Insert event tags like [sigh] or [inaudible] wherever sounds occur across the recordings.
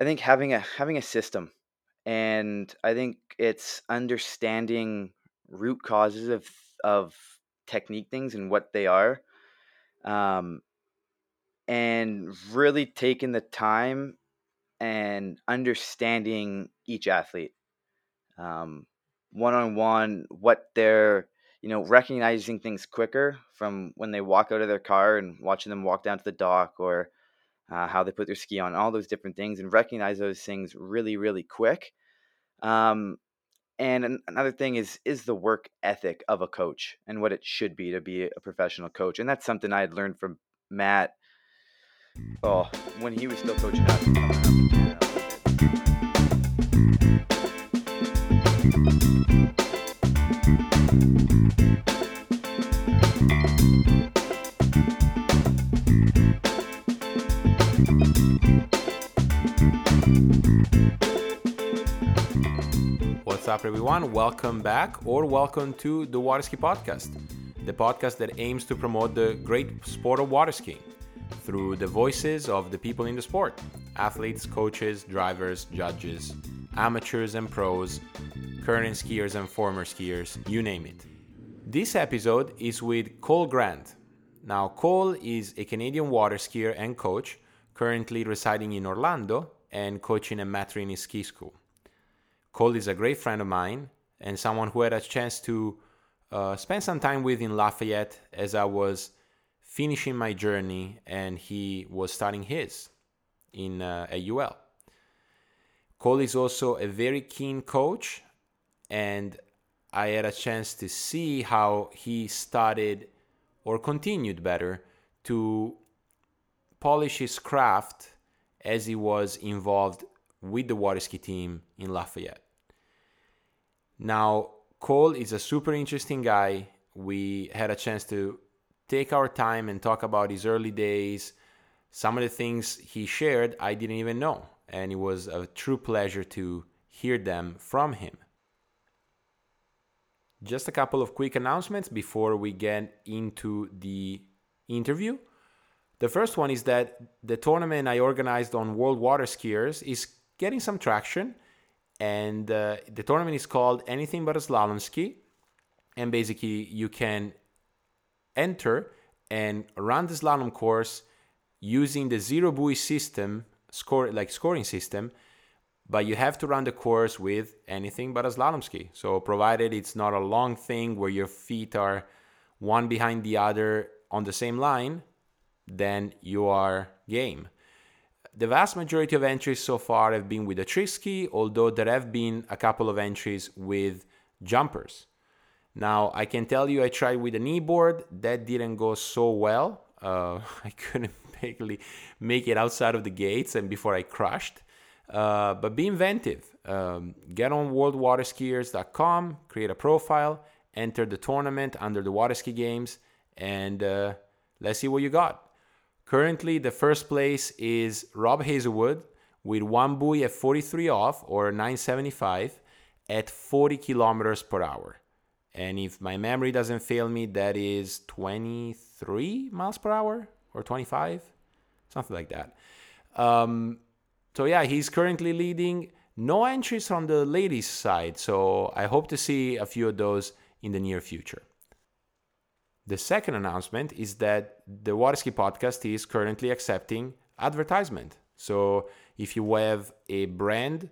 I think having a having a system, and I think it's understanding root causes of of technique things and what they are, um, and really taking the time and understanding each athlete, one on one, what they're you know recognizing things quicker from when they walk out of their car and watching them walk down to the dock or uh, how they put their ski on, all those different things, and recognize those things really, really quick. Um, and another thing is is the work ethic of a coach and what it should be to be a professional coach, and that's something I had learned from Matt. Oh, when he was still coaching us. coming up up, everyone? Welcome back, or welcome to the Waterski Podcast, the podcast that aims to promote the great sport of water skiing through the voices of the people in the sport athletes, coaches, drivers, judges, amateurs and pros, current skiers and former skiers, you name it. This episode is with Cole Grant. Now, Cole is a Canadian water skier and coach, currently residing in Orlando and coaching at Matt Rini Ski School. Cole is a great friend of mine and someone who had a chance to uh, spend some time with in Lafayette as I was finishing my journey and he was starting his in uh, at UL. Cole is also a very keen coach and I had a chance to see how he started or continued better to polish his craft as he was involved with the water ski team in Lafayette. Now, Cole is a super interesting guy. We had a chance to take our time and talk about his early days. Some of the things he shared, I didn't even know. And it was a true pleasure to hear them from him. Just a couple of quick announcements before we get into the interview. The first one is that the tournament I organized on World Water Skiers is getting some traction, and uh, the tournament is called Anything But a Slalom Ski. And basically, you can enter and run the slalom course using the zero buoy system, score like scoring system, but you have to run the course with anything but a slalom ski. So provided it's not a long thing where your feet are one behind the other on the same line, then you are game. The vast majority of entries so far have been with a trick ski, although there have been a couple of entries with jumpers. Now, I can tell you I tried with a knee board, that didn't go so well. Uh, [laughs] I couldn't [laughs] basically make it outside of the gates and before I crashed. Uh, but be inventive. Um, get on worldwaterskiers.com, create a profile, enter the tournament under the water ski games, and uh, let's see what you got. Currently, the first place is Rob Hazelwood with one buoy at 43 off or 975 at 40 kilometers per hour. And if my memory doesn't fail me, that is 23 miles per hour or 25, something like that. Um, so, yeah, he's currently leading. No entries from the ladies' side, so I hope to see a few of those in the near future. The second announcement is that the Waterski podcast is currently accepting advertisement. So if you have a brand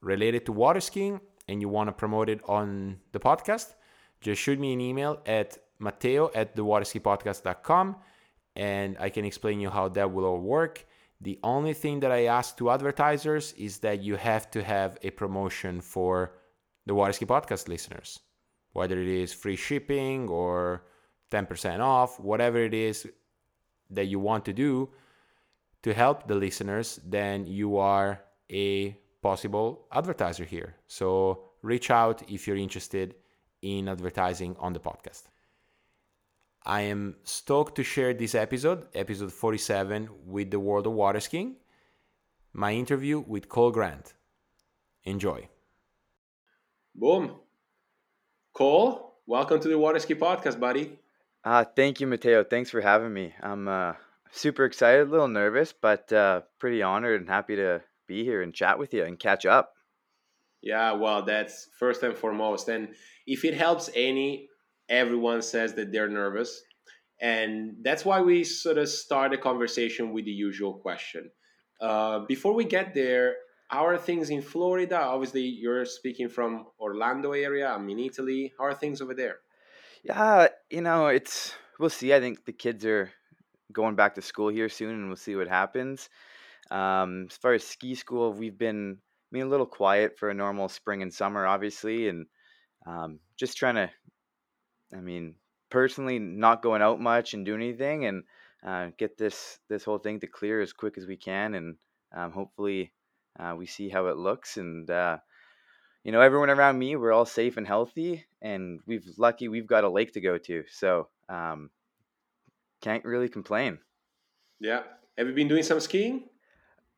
related to water skiing and you want to promote it on the podcast, just shoot me an email at Matteo at thewaterskipodcast.com and I can explain you how that will all work. The only thing that I ask to advertisers is that you have to have a promotion for the Waterski podcast listeners, whether it is free shipping or 10% off, whatever it is that you want to do to help the listeners, then you are a possible advertiser here. So reach out if you're interested in advertising on the podcast. I am stoked to share this episode, episode 47, with the world of water skiing, my interview with Cole Grant. Enjoy. Boom. Cole, welcome to the Water Ski Podcast, buddy. Uh, thank you, Matteo. Thanks for having me. I'm uh, super excited, a little nervous, but uh, pretty honored and happy to be here and chat with you and catch up. Yeah, well, that's first and foremost. And if it helps any, everyone says that they're nervous. And that's why we sort of start a conversation with the usual question. Uh, before we get there, how are things in Florida? Obviously, you're speaking from Orlando area. I'm in Italy. How are things over there? Yeah, you know, it's we'll see. I think the kids are going back to school here soon, and we'll see what happens. Um, as far as ski school, we've been I mean, a little quiet for a normal spring and summer, obviously, and um, just trying to. I mean, personally, not going out much and doing anything, and uh, get this this whole thing to clear as quick as we can, and um, hopefully uh, we see how it looks, and uh, you know everyone around me we're all safe and healthy, and we've lucky we've got a lake to go to, so um, can't really complain. Yeah, have you been doing some skiing?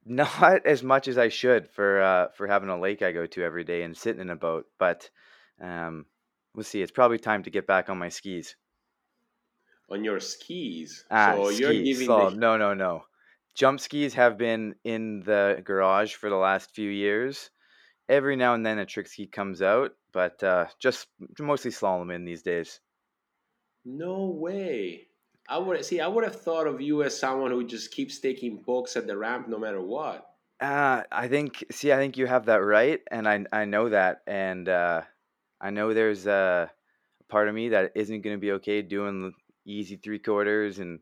Not as much as I should for uh, for having a lake I go to every day and sitting in a boat, but um, we'll see. It's probably time to get back on my skis on your skis. Ah, so skis. you're giving oh, the... no, no, no. Jump skis have been in the garage for the last few years. Every now and then a trick ski comes out, but uh, just mostly slalom in these days. No way. I would see. I would have thought of you as someone who just keeps taking pokes at the ramp no matter what. Uh, I think. See, I think you have that right, and I I know that, and uh, I know there's a part of me that isn't going to be okay doing easy three quarters and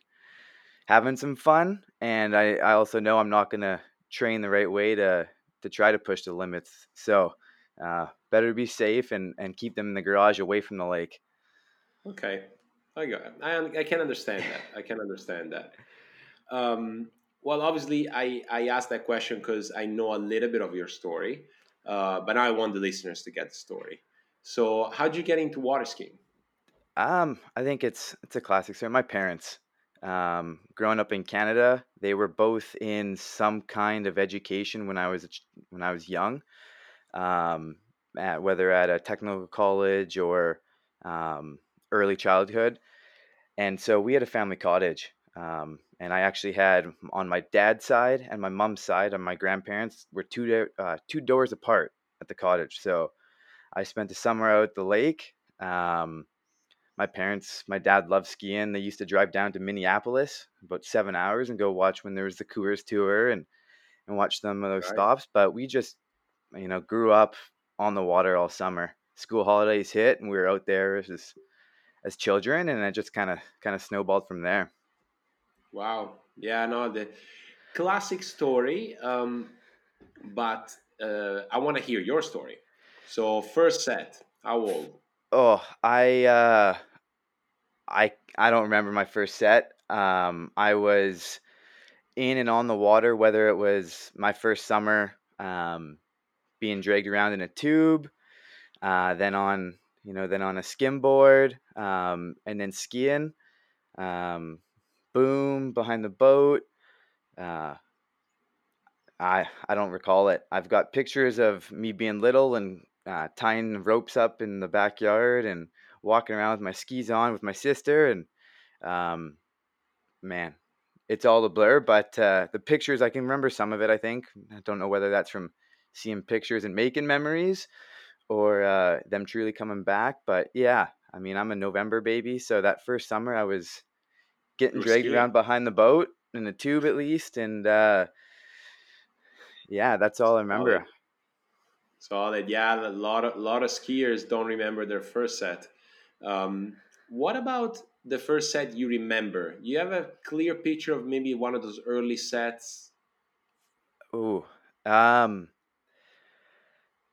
having some fun. And I, I also know I'm not going to train the right way to, to try to push the limits. So uh, better be safe and, and keep them in the garage away from the lake. Okay. I got I, I can understand that. I can understand that. Um, well, obviously, I, I asked that question because I know a little bit of your story, uh, but now I want the listeners to get the story. So, how'd you get into water skiing? Um, I think it's it's a classic story. My parents, um, growing up in Canada, they were both in some kind of education when I was when I was young, um, at, whether at a technical college or um, early childhood. And so we had a family cottage, um, and I actually had on my dad's side and my mom's side, and my grandparents were two uh, two doors apart at the cottage. So I spent the summer out at the lake. Um, my parents, my dad loved skiing. They used to drive down to Minneapolis about seven hours and go watch when there was the Coors tour and and watch some of those right. stops. But we just, you know, grew up on the water all summer. School holidays hit, and we were out there as as children, and it just kind of kind of snowballed from there. Wow. Yeah. No. The classic story. Um, but uh, I want to hear your story. So first set, how old? Oh, I uh, I don't remember my first set. Um, I was in and on the water, whether it was my first summer um, being dragged around in a tube, uh, then on you know then on a skimboard, um, and then skiing. Um, boom behind the boat. Uh, I I don't recall it. I've got pictures of me being little and uh, tying ropes up in the backyard and walking around with my skis on with my sister and um, man it's all a blur but uh, the pictures i can remember some of it i think i don't know whether that's from seeing pictures and making memories or uh, them truly coming back but yeah i mean i'm a november baby so that first summer i was getting dragged skiing. around behind the boat in a tube at least and uh, yeah that's all i remember Solid. Yeah, a lot of lot of skiers don't remember their first set. Um, what about the first set you remember? You have a clear picture of maybe one of those early sets. Oh, um,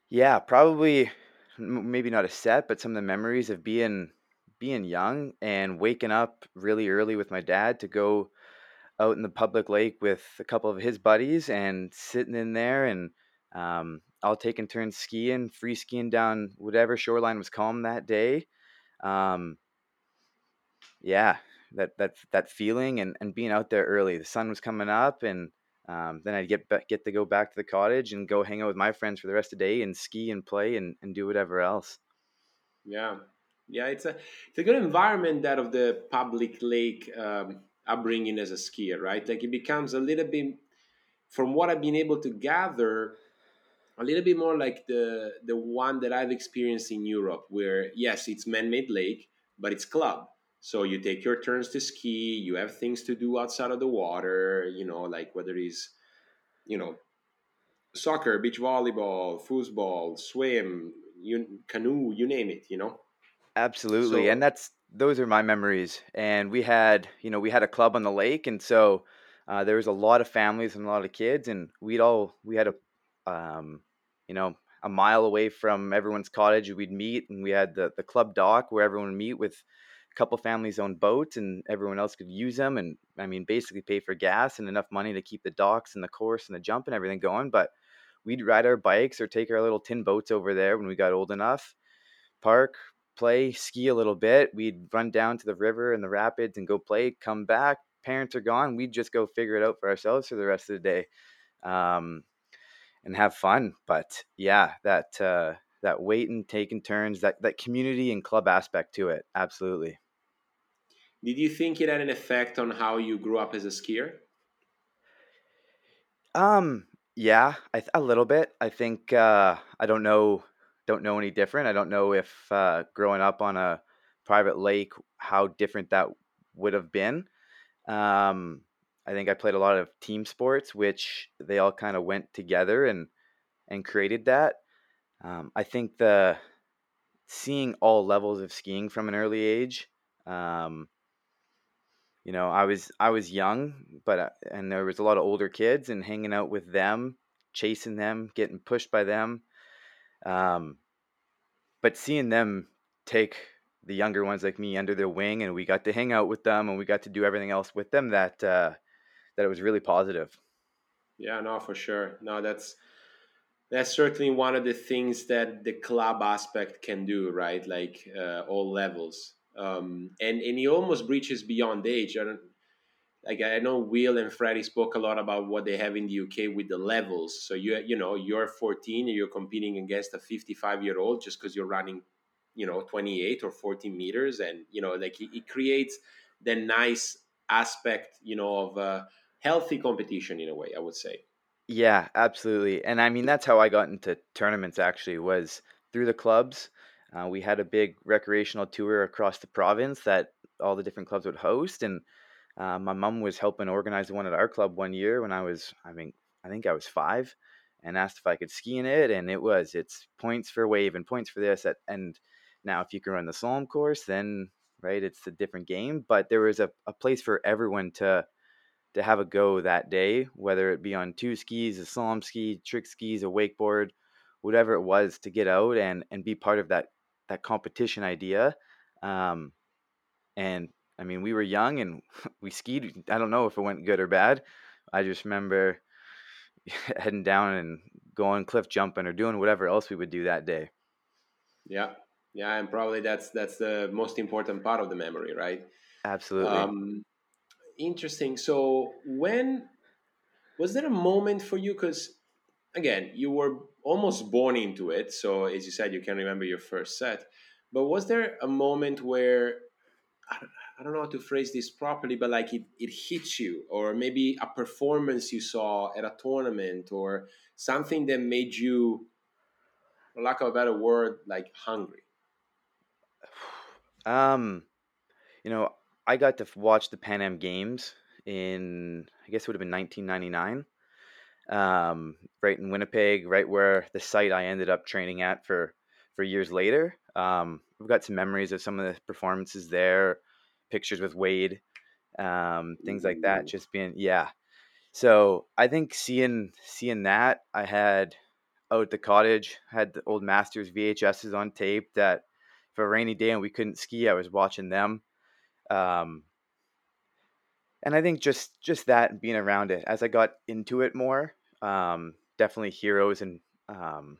yeah, probably maybe not a set, but some of the memories of being being young and waking up really early with my dad to go out in the public lake with a couple of his buddies and sitting in there and um, all taking turns skiing, free skiing down whatever shoreline was calm that day. Um, yeah, that that that feeling and, and being out there early. The sun was coming up, and um, then I'd get get to go back to the cottage and go hang out with my friends for the rest of the day and ski and play and, and do whatever else. Yeah, yeah, it's a it's a good environment that of the public lake um, upbringing as a skier, right? Like it becomes a little bit from what I've been able to gather, a little bit more like the the one that I've experienced in Europe, where yes, it's man-made lake, but it's club. So you take your turns to ski. You have things to do outside of the water. You know, like whether it's you know soccer, beach volleyball, football, swim, you canoe, you name it. You know. Absolutely, so, and that's those are my memories. And we had, you know, we had a club on the lake, and so uh, there was a lot of families and a lot of kids, and we'd all we had a, um, you know, a mile away from everyone's cottage. We'd meet, and we had the the club dock where everyone would meet with a couple families owned boats, and everyone else could use them. And I mean, basically pay for gas and enough money to keep the docks and the course and the jump and everything going. But we'd ride our bikes or take our little tin boats over there when we got old enough, park, play, ski a little bit. We'd run down to the river and the rapids and go play, come back. Parents are gone. We'd just go figure it out for ourselves for the rest of the day. Um, and have fun. But yeah, that uh, that waiting, taking turns, that that community and club aspect to it, absolutely. Did you think it had an effect on how you grew up as a skier? Um, yeah, I, a little bit. I think uh, I don't know don't know any different. I don't know if uh, growing up on a private lake how different that would have been. Um, I think I played a lot of team sports, which they all kind of went together and and created that. Um, I think the seeing all levels of skiing from an early age. Um, you know, I was I was young, but uh, and there was a lot of older kids and hanging out with them, chasing them, getting pushed by them. Um, but seeing them take the younger ones like me under their wing, and we got to hang out with them, and we got to do everything else with them. That uh, that it was really positive. Yeah, no, for sure. No, that's that's certainly one of the things that the club aspect can do, right? Like uh, all levels, um, and and he almost breaches beyond age. I don't, like I know Will and Freddie spoke a lot about what they have in the UK with the levels. So you you know you're 14 and you're competing against a 55 year old just because you're running, you know, 28 or 40 meters, and you know like it, it creates the nice aspect, you know, of uh, healthy competition in a way. I would say. Yeah, absolutely. And I mean that's how I got into tournaments actually was through the clubs. Uh, we had a big recreational tour across the province that all the different clubs would host and uh, my mom was helping organize one at our club one year when I was, I mean, I think I was five, and asked if I could ski in it, and it was it's points for wave and points for this. At, and now if you can run the slalom course, then right, it's a different game. But there was a, a place for everyone to to have a go that day, whether it be on two skis, a slalom ski, trick skis, a wakeboard, whatever it was, to get out and and be part of that that competition idea. Um, and I mean, we were young and [laughs] we skied. I don't know if it went good or bad. I just remember [laughs] heading down and going cliff jumping or doing whatever else we would do that day. Yeah, yeah, and probably that's that's the most important part of the memory, right? Absolutely. Um, interesting. So, when was there a moment for you? Because again, you were almost born into it. So, as you said, you can remember your first set. But was there a moment where I don't know how to phrase this properly, but like it, it hits you, or maybe a performance you saw at a tournament, or something that made you, for lack of a better word, like hungry? [sighs] Um, you know, I got to watch the Pan Am Games in, I guess it would have been 1999, um, right in Winnipeg, right where the site I ended up training at for for years later. Um, I've got some memories of some of the performances there pictures with Wade, um, things like that. Just being, yeah. So I think seeing seeing that, I had out at the cottage, had the old Masters VHSs on tape. That for a rainy day and we couldn't ski, I was watching them. Um, and I think just just that being around it as I got into it more, um, definitely heroes and um,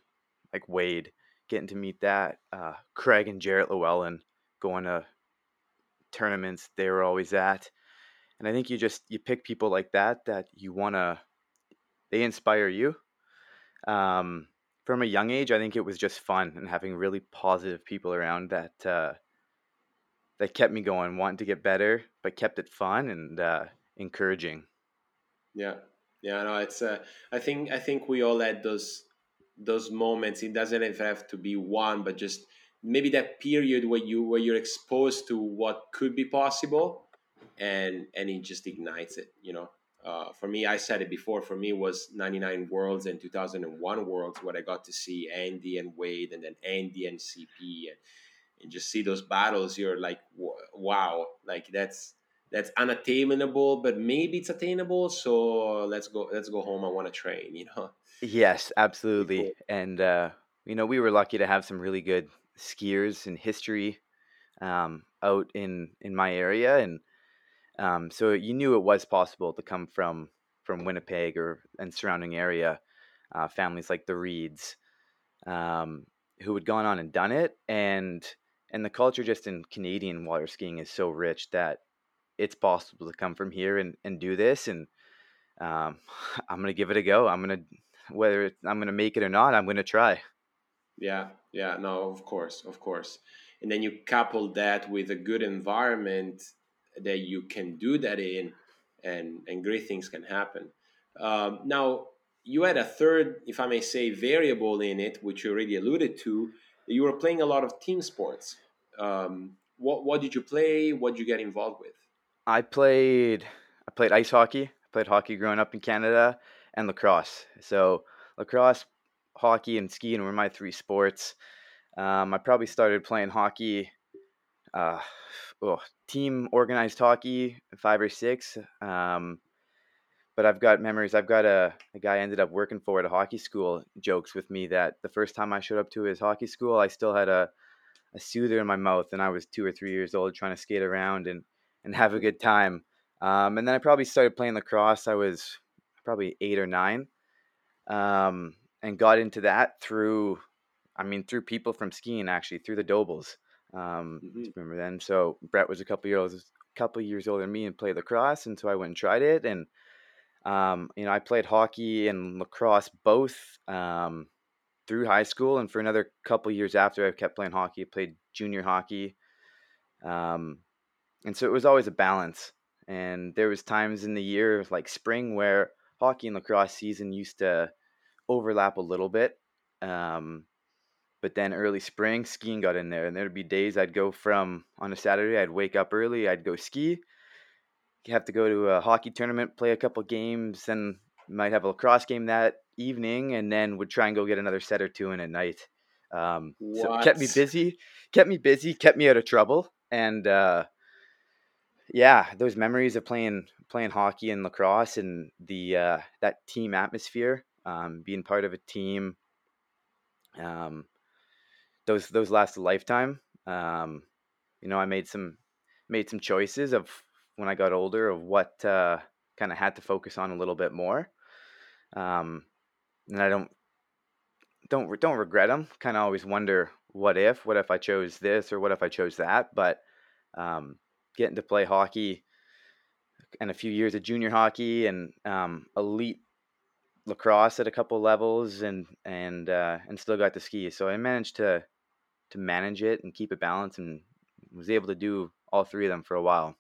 like Wade, getting to meet that uh, Craig and Jaret Llewellyn going to tournaments they were always at. And I think you just you pick people like that that you want to they inspire you. Um, from a young age, I think it was just fun and having really positive people around that uh, that kept me going, wanting to get better, but kept it fun and uh, encouraging. Yeah, yeah. No, it's. Uh, I think I think we all had those those moments. It doesn't even have to be one, but just maybe that period where you where you're exposed to what could be possible, and and it just ignites it. You know. Uh, for me, I said it before. For me, was '99 Worlds and 2001 Worlds, what I got to see Andy and Wade, and then Andy and CP, and, and just see those battles. You're like, wow, like that's that's unattainable, but maybe it's attainable. So let's go. Let's go home. I want to train. You know. Yes, absolutely. And uh, you know, we were lucky to have some really good skiers in history um, out in in my area, and um, so you knew it was possible to come from from Winnipeg or and surrounding area. Uh, families like the Reeds, um, who had gone on and done it, and and the culture just in Canadian water skiing is so rich that it's possible to come from here and, and do this and um, [laughs] i'm gonna give it a go. I'm gonna whether i'm gonna make it or not i'm gonna try. Yeah yeah no of course of course. And then you couple that with a good environment that you can do that in and and great things can happen. Um, now you had a third if i may say variable in it which you already alluded to. You were playing a lot of team sports um, what, what did you play what did you get involved with I played I played ice hockey. I played hockey growing up in Canada and lacrosse. So lacrosse, hockey, and skiing were my three sports. Um, I probably started playing hockey, uh, oh, team organized hockey, five or six. Um, but I've got memories. I've got a, a guy ended up working for at a hockey school jokes with me that the first time I showed up to his hockey school, I still had a, a soother in my mouth and I was two or three years old trying to skate around and and have a good time. Um, and then I probably started playing lacrosse. I was probably eight or nine, um, and got into that through, I mean, through people from skiing actually, through the Dobles. Um, mm-hmm. Remember then? So Brett was a couple years a couple years older than me and played lacrosse, and so I went and tried it. And um, you know, I played hockey and lacrosse both um, through high school, and for another couple years after, I kept playing hockey. I played junior hockey. Um, and so it was always a balance. And there was times in the year like spring where hockey and lacrosse season used to overlap a little bit. Um, but then early spring skiing got in there and there'd be days I'd go from on a Saturday I'd wake up early I'd go ski you have to go to a hockey tournament play a couple games then might have a lacrosse game that evening and then would try and go get another set or two in at night um, so kept me busy kept me busy kept me out of trouble and uh, yeah, those memories of playing playing hockey and lacrosse and the uh, that team atmosphere, um, being part of a team, um, those those last a lifetime. Um, you know, I made some made some choices of when I got older of what uh, kind of had to focus on a little bit more, um, and I don't don't don't regret them. Kind of always wonder what if, what if I chose this or what if I chose that, but um, getting to play hockey and a few years of junior hockey and um, elite lacrosse at a couple levels and and uh, and still got to ski. So I managed to to manage it and keep it balanced and was able to do all three of them for a while.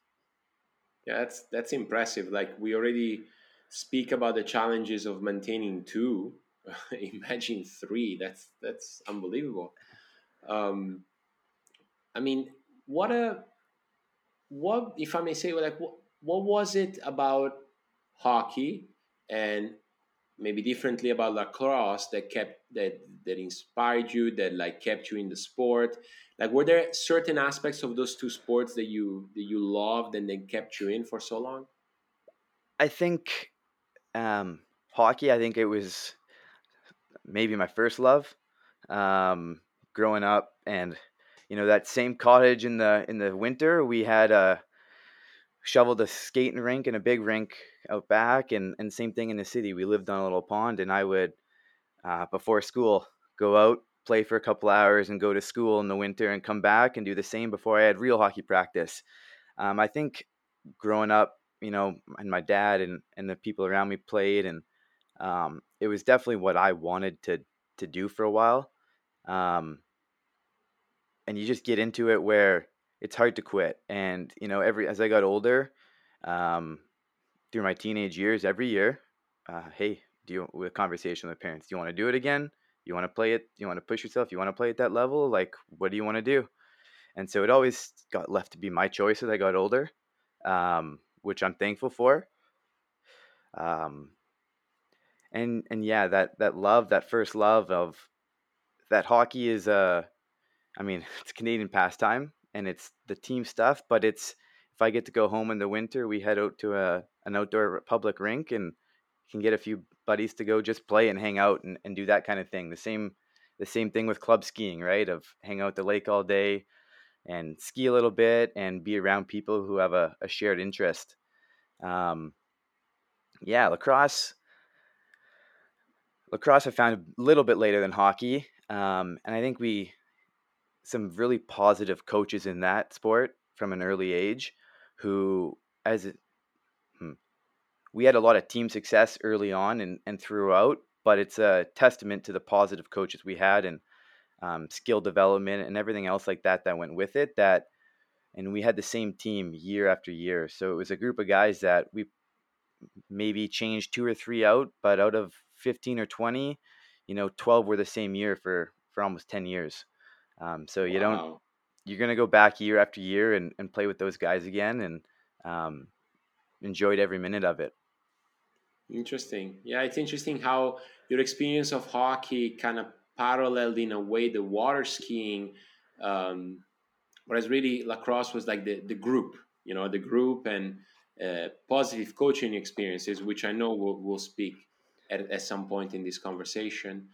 Yeah, that's that's impressive. Like we already speak about the challenges of maintaining two. [laughs] Imagine three. That's that's unbelievable. Um, I mean, what a what, if I may say, like what, what was it about hockey and maybe differently about lacrosse that kept that that inspired you that like kept you in the sport like were there certain aspects of those two sports that you that you loved and then kept you in for so long i think um hockey i think it was maybe my first love um growing up and you know that same cottage in the in the winter we had a shoveled a skating rink and a big rink out back and and same thing in the city we lived on a little pond and i would uh, before school go out play for a couple hours and go to school in the winter and come back and do the same before i had real hockey practice. Um, i think growing up you know and my dad and and the people around me played and um, it was definitely what i wanted to to do for a while um, and you just get into it where it's hard to quit. And you know, every as I got older, um, through my teenage years, every year uh, hey, do you with conversation with parents? Do you want to do it again? You want to play it? You want to push yourself? You want to play at that level? Like, what do you want to do? And so it always got left to be my choice as I got older, um, which I'm thankful for. Um, and and yeah, that that love, that first love of that hockey is a, I mean, [laughs] it's Canadian pastime and it's the team stuff, but it's if I get to go home in the winter, we head out to a an outdoor public rink and can get a few buddies to go just play and hang out and, and do that kind of thing. The same the same thing with club skiing, right? Of hang out the lake all day and ski a little bit and be around people who have a, a shared interest. Um, yeah, lacrosse. Lacrosse I found a little bit later than hockey, um, and I think we some really positive coaches in that sport from an early age, who as it, hmm, we had a lot of team success early on and, and throughout, but it's a testament to the positive coaches we had and um, skill development and everything else like that that went with it. That and we had the same team year after year, so it was a group of guys that we maybe changed two or three out, but out of fifteen or twenty, you know, twelve were the same year for for almost ten years. Um, so you wow. don't you're gonna go back year after year and, and play with those guys again and um, enjoyed every minute of it. Interesting. Yeah, it's interesting how your experience of hockey kind of paralleled in a way the water skiing, um, whereas really lacrosse was like the, the group, you know, the group and uh, positive coaching experiences, which I know we'll, we'll speak at, at some point in this conversation.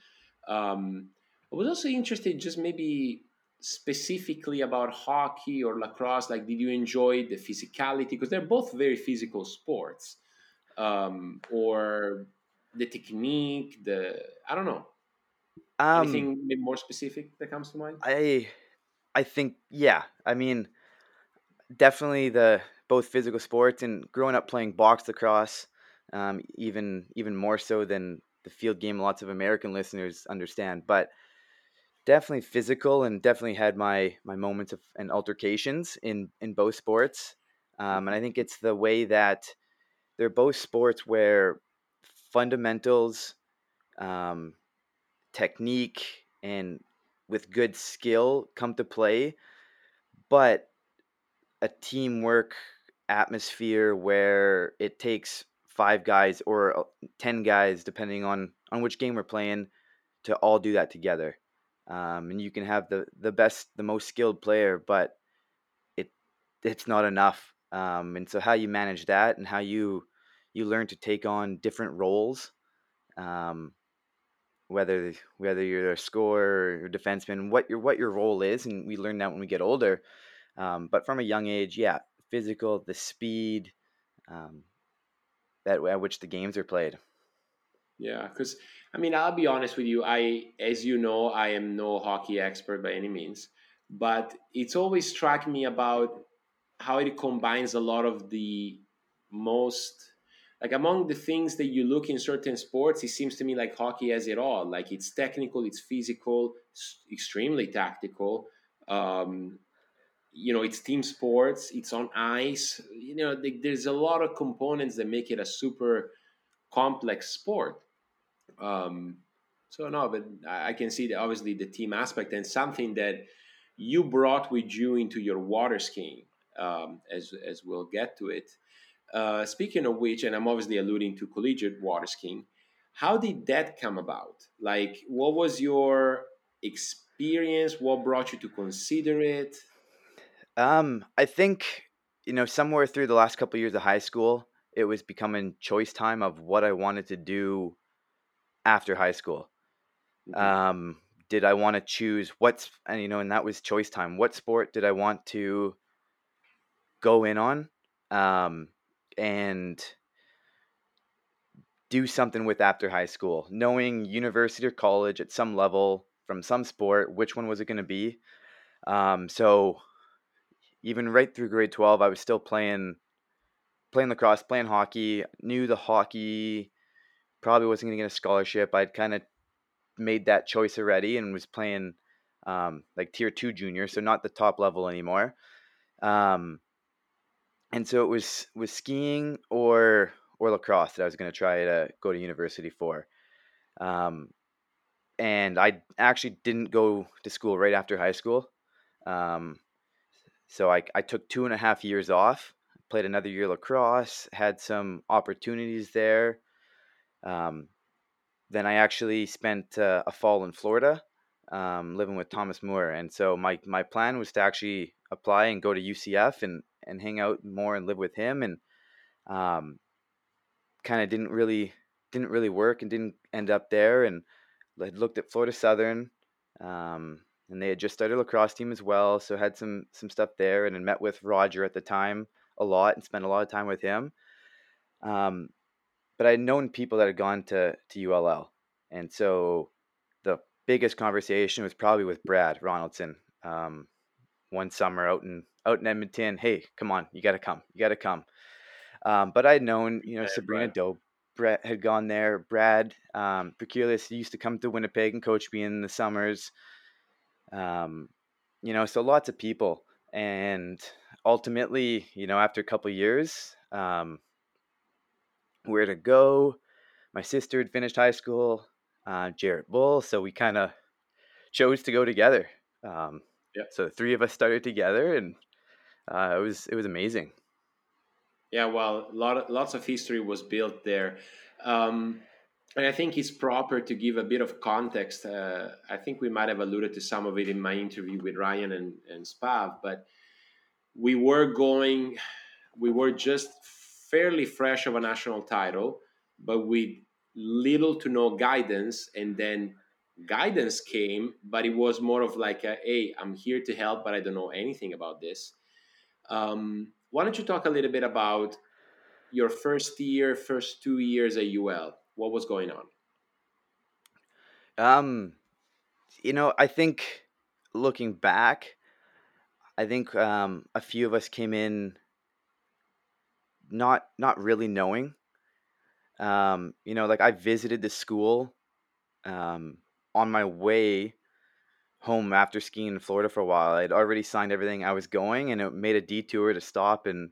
Um, I was also interested, just maybe specifically about hockey or lacrosse. Like, did you enjoy the physicality? Because they're both very physical sports, um, or the technique. The I don't know. Um, Anything more specific that comes to mind? I, I think yeah. I mean, definitely the both physical sports and growing up playing box lacrosse, um, even even more so than the field game. Lots of American listeners understand, but definitely physical and definitely had my my moments of and altercations in in both sports. Um, and I think it's the way that they're both sports where fundamentals um, technique and with good skill come to play, but a teamwork atmosphere where it takes five guys or uh, 10 guys depending on on which game we're playing to all do that together. Um, and you can have the the best the most skilled player but it it's not enough. Um, and so how you manage that and how you you learn to take on different roles um, whether whether you're a scorer or a defenseman, what your what your role is, and we learn that when we get older. Um, but from a young age, yeah, physical, the speed, um, that at which the games are played. Yeah, because I mean, I'll be honest with you. I, as you know, I am no hockey expert by any means, but it's always struck me about how it combines a lot of the most like among the things that you look in certain sports, it seems to me like hockey has it all. Like it's technical, it's physical, it's extremely tactical. Um, you know, it's team sports, it's on ice. You know, there's a lot of components that make it a super complex sport. Um, so no, but I can see that obviously the team aspect and something that you brought with you into your water skiing, um, as as we'll get to it. Uh, speaking of which, and I'm obviously alluding to collegiate water skiing, how did that come about? Like, what was your experience? What brought you to consider it? Um, I think you know somewhere through the last couple of years of high school, it was becoming choice time of what I wanted to do after high school. Mm-hmm. Um, did I want to choose what's and you know, and that was choice time. What sport did I want to go in on? Um, and do something with after high school, knowing university or college at some level from some sport, which one was it going to be? Um, so even right through grade 12, I was still playing playing lacrosse, playing hockey, knew the hockey probably wasn't going to get a scholarship. I'd kind of made that choice already and was playing um, like tier two junior, so not the top level anymore. Um, and so it was was skiing or or lacrosse that I was going to try to go to university for. Um, and I actually didn't go to school right after high school. Um, so I, I took two and a half years off, played another year lacrosse, had some opportunities there. Um, then I actually spent uh, a fall in Florida, um, living with Thomas Moore, and so my my plan was to actually apply and go to UCF and and hang out more and live with him, and um, kind of didn't really didn't really work and didn't end up there, and I looked at Florida Southern. Um, and they had just started a lacrosse team as well, so had some some stuff there, and had met with Roger at the time a lot and spent a lot of time with him. Um, but I'd known people that had gone to to ULL, and so the biggest conversation was probably with Brad Ronaldson. Um, one summer out in out in Edmonton, hey, come on, you got to come, you got to come. Um, but I'd known, you know, yeah, Sabrina Brad. Dope, Brett had gone there. Brad um, used to come to Winnipeg and coach me in the summers. Um, you know, so lots of people, and ultimately, you know, after a couple years, um, where to go. My sister had finished high school, uh, Jarrett Bull, so we kind of chose to go together. Um, yeah. So the three of us started together, and uh, it was it was amazing. Yeah, well, lot lots of history was built there. Um, and I think it's proper to give a bit of context. Uh, I think we might have alluded to some of it in my interview with Ryan and, and Spav, but we were going, we were just fairly fresh of a national title, but with little to no guidance. And then guidance came, but it was more of like, a, hey, I'm here to help, but I don't know anything about this. Um, why don't you talk a little bit about your first year, first two years at UL? What was going on? Um, you know, I think looking back, I think um, a few of us came in not not really knowing. Um, you know, like I visited the school um, on my way home after skiing in Florida for a while. I'd already signed everything I was going, and it made a detour to stop and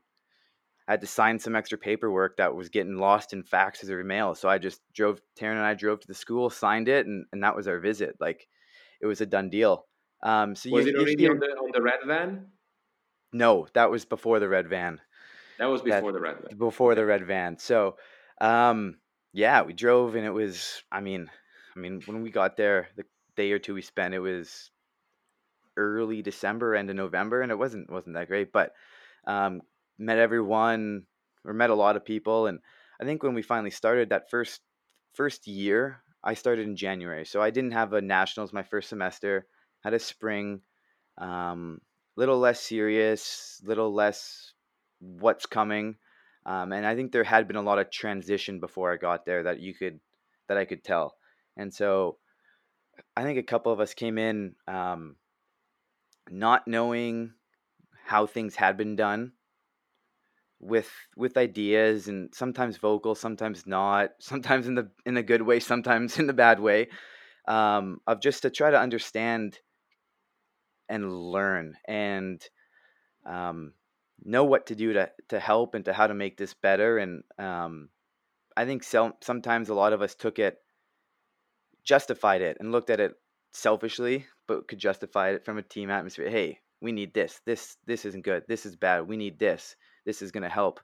I had to sign some extra paperwork that was getting lost in faxes or mail. So I just drove, Taryn and I drove to the school, signed it, and, and that was our visit. Like it was a done deal. Um, so was you, it already on the, on the red van? No, that was before the red van. That was before that, the red van. Before the red van. So, um, yeah, we drove and it was, I mean, I mean, when we got there, the day or two we spent, it was early December, end of November, and it wasn't wasn't that great. But um, met everyone or met a lot of people and i think when we finally started that first first year i started in january so i didn't have a nationals my first semester had a spring um, little less serious little less what's coming um, and i think there had been a lot of transition before i got there that you could that i could tell and so i think a couple of us came in um, not knowing how things had been done with with ideas and sometimes vocal sometimes not [laughs] sometimes in the in a good way sometimes in the bad way um, of just to try to understand and learn and um, know what to do to to help and to how to make this better and um, i think so, sometimes a lot of us took it justified it and looked at it selfishly but could justify it from a team atmosphere hey we need this this this isn't good this is bad we need this this is going to help.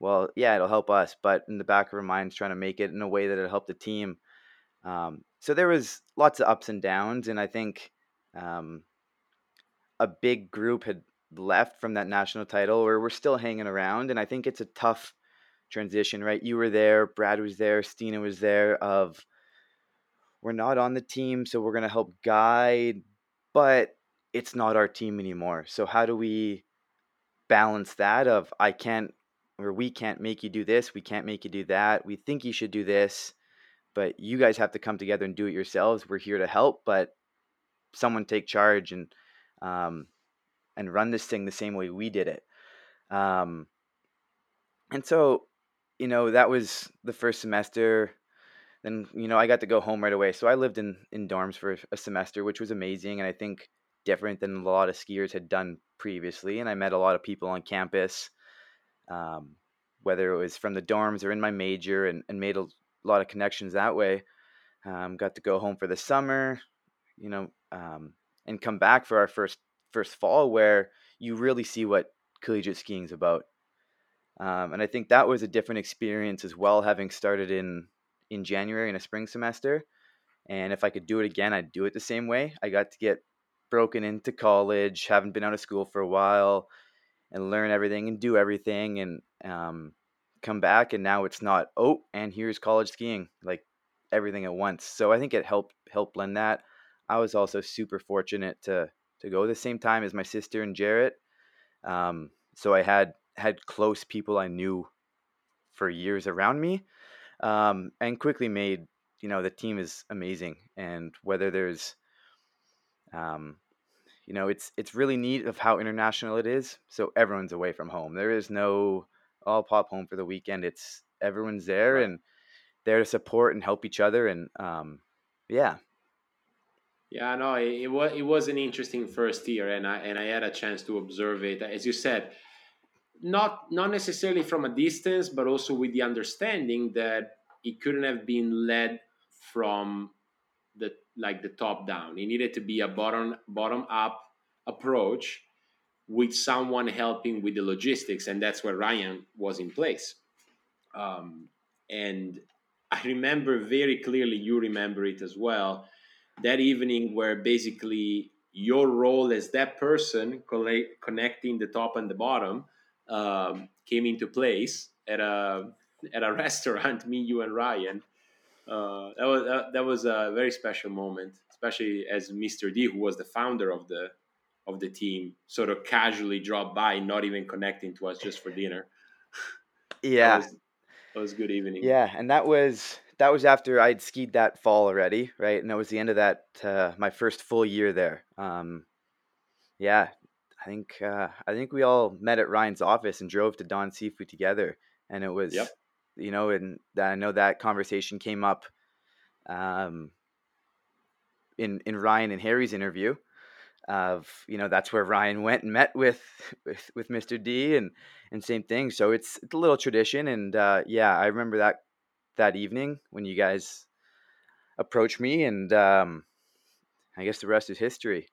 Well, yeah, it'll help us, but in the back of our minds, trying to make it in a way that it'll help the team. Um, so there was lots of ups and downs, and I think um, a big group had left from that national title, or we're still hanging around, and I think it's a tough transition, right? You were there, Brad was there, Stina was there. Of we're not on the team, so we're going to help guide, but it's not our team anymore. So how do we balance that of I can't or we can't make you do this, we can't make you do that. We think you should do this, but you guys have to come together and do it yourselves. We're here to help, but someone take charge and um, and run this thing the same way we did it. Um, and so, you know, that was the first semester. Then, you know, I got to go home right away. So I lived in in dorms for a semester, which was amazing, and I think different than a lot of skiers had done previously, and I met a lot of people on campus. Um, whether it was from the dorms or in my major, and, and made a lot of connections that way. Um, got to go home for the summer, you know, um, and come back for our first first fall where you really see what collegiate skiing is about. Um, and I think that was a different experience as well, having started in in January in a spring semester. And if I could do it again, I'd do it the same way. I got to get broken into college, haven't been out of school for a while, and learn everything and do everything, and um, come back. And now it's not oh, and here's college skiing, like everything at once. So I think it helped help blend that. I was also super fortunate to to go the same time as my sister and Jarrett. Um, so I had had close people I knew for years around me, um, and quickly made you know the team is amazing. And whether there's, um, you know, it's it's really neat of how international it is. So everyone's away from home. There is no I'll pop home for the weekend. It's everyone's there and there to support and help each other. And um, yeah, yeah, no, it, it, was it was an interesting first year, and I and I had a chance to observe it. As you said, not not necessarily from a distance, but also with the understanding that it couldn't have been led from the like the top down. It needed to be a bottom bottom up approach with someone helping with the logistics, and that's where Ryan was in place. Um, and I remember very clearly. You remember it as well that evening where basically your role as that person connecting the top and the bottom um, came into place at a at a [laughs] restaurant. Me, you, and Ryan. Uh, that was uh, that was a very special moment, especially as Mr. D, who was the founder of the of the team, sort of casually dropped by, not even connecting to us just for dinner. [laughs] Yeah, that was, that was good evening. Yeah, and that was that was after I'd skied that fall already, right? And that was the end of that uh, my first full year there. Um, yeah, I think uh, I think we all met at Ryan's office and drove to Don Seafood together, and it was, yep. you know, and I know that conversation came up, um, in in Ryan and Harry's interview, of you know that's where Ryan went and met with with, with Mr. D and and same thing. So it's, it's a little tradition, and uh, yeah, I remember that that evening when you guys approached me, and um, I guess the rest is history.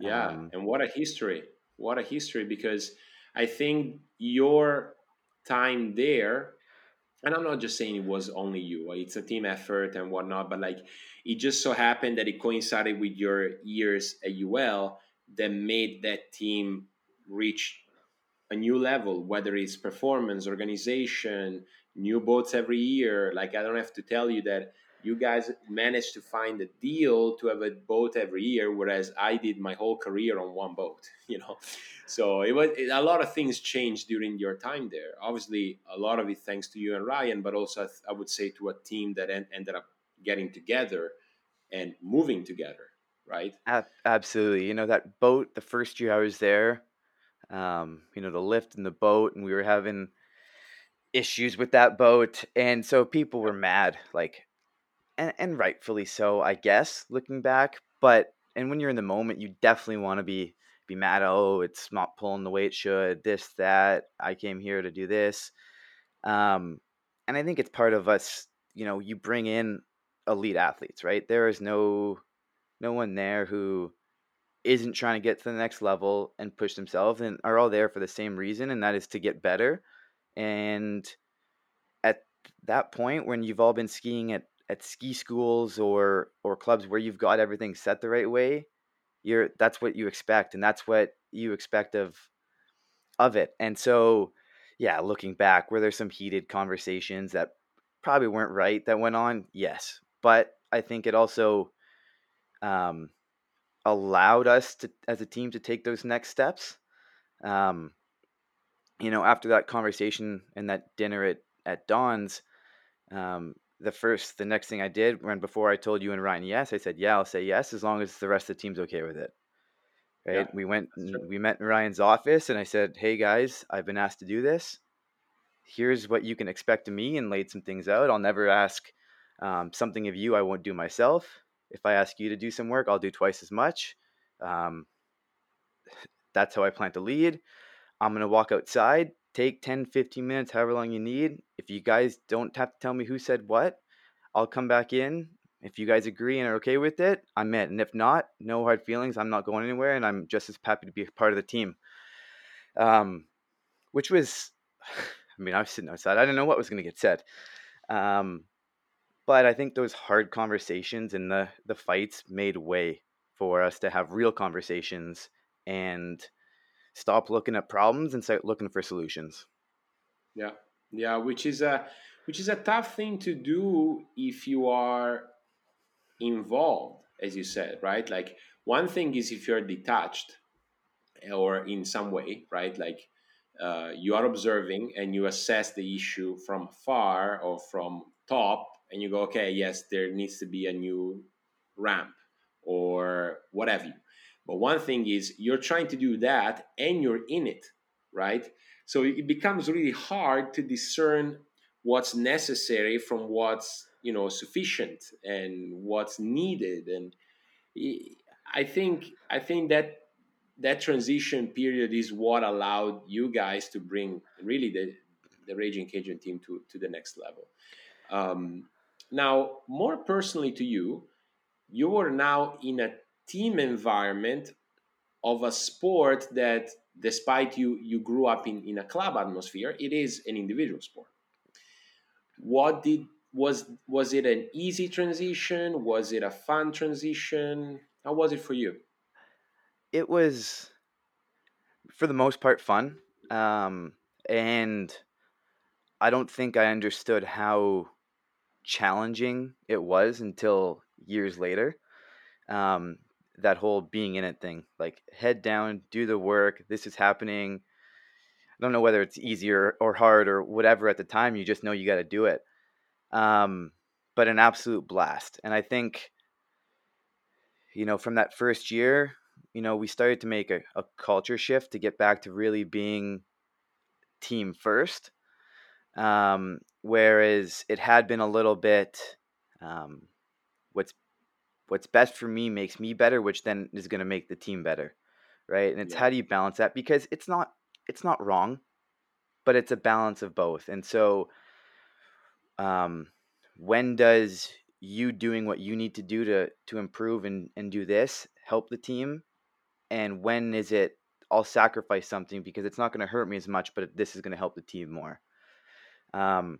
Yeah, um, and what a history! What a history! Because I think your time there, and I'm not just saying it was only you; it's a team effort and whatnot. But like, it just so happened that it coincided with your years at UL that made that team reach a new level, whether it's performance, organization, new boats every year. Like I don't have to tell you that you guys managed to find a deal to have a boat every year, whereas I did my whole career on one boat. [laughs] You know, so it was it, a lot of things changed during your time there. Obviously, a lot of it thanks to you and Ryan, but also I would say to a team that en- ended up getting together and moving together. Right? Absolutely. You know that boat. The first year I was there, um, you know, the lift and the boat, and we were having issues with that boat, and so people were mad, like, and, and rightfully so, I guess, looking back. But and when you're in the moment, you definitely want to be be mad. Oh, it's not pulling the way it should. This, that. I came here to do this. Um, and I think it's part of us. You know, you bring in elite athletes, right? There is no no one there who isn't trying to get to the next level and push themselves and are all there for the same reason and that is to get better and at that point, when you've all been skiing at, at ski schools or or clubs where you've got everything set the right way, you're that's what you expect, and that's what you expect of of it. And so, yeah, looking back, were there some heated conversations that probably weren't right that went on? Yes, but I think it also um, allowed us to, as a team, to take those next steps. Um, you know, after that conversation and that dinner at at Don's, um, the first, the next thing I did when before I told you and Ryan yes, I said yeah, I'll say yes as long as the rest of the team's okay with it. Right? Yeah, we went, we met in Ryan's office, and I said, "Hey guys, I've been asked to do this. Here's what you can expect of me," and laid some things out. I'll never ask um, something of you I won't do myself. If I ask you to do some work, I'll do twice as much. Um, [laughs] that's how I plan to lead. I'm going to walk outside. Take 10, 15 minutes, however long you need. If you guys don't have to tell me who said what, I'll come back in. If you guys agree and are okay with it, I'm in. And if not, no hard feelings. I'm not going anywhere, and I'm just as happy to be a part of the team. Um, which was, [sighs] I mean, I was sitting outside. I didn't know what was going to get said. Um, but I think those hard conversations and the the fights made way for us to have real conversations and stop looking at problems and start looking for solutions. Yeah, yeah, which is a which is a tough thing to do if you are involved, as you said, right? Like one thing is if you're detached or in some way, right? Like uh, you are observing and you assess the issue from far or from top, and you go, okay, yes, there needs to be a new ramp or whatever. But one thing is you're trying to do that and you're in it, right? So it becomes really hard to discern what's necessary from what's you know sufficient and what's needed and i think i think that that transition period is what allowed you guys to bring really the the Ragin Cajun team to to the next level um, now more personally to you you are now in a team environment of a sport that despite you you grew up in in a club atmosphere it is an individual sport. What did was was it an easy transition? Was it a fun transition? How was it for you? It was for the most part fun um, and i don't think i understood how challenging it was until years later. Um, that whole being in it thing like head down do the work this is happening I don't know whether it's easier or hard or whatever at the time. You just know you got to do it. Um, but an absolute blast. And I think, you know, from that first year, you know, we started to make a, a culture shift to get back to really being team first. Um, whereas it had been a little bit, um, what's what's best for me makes me better, which then is going to make the team better, right? And it's yeah. how do you balance that because it's not it's not wrong, but it's a balance of both. And so, um, when does you doing what you need to do to to improve and and do this help the team, and when is it I'll sacrifice something because it's not going to hurt me as much, but this is going to help the team more. Um,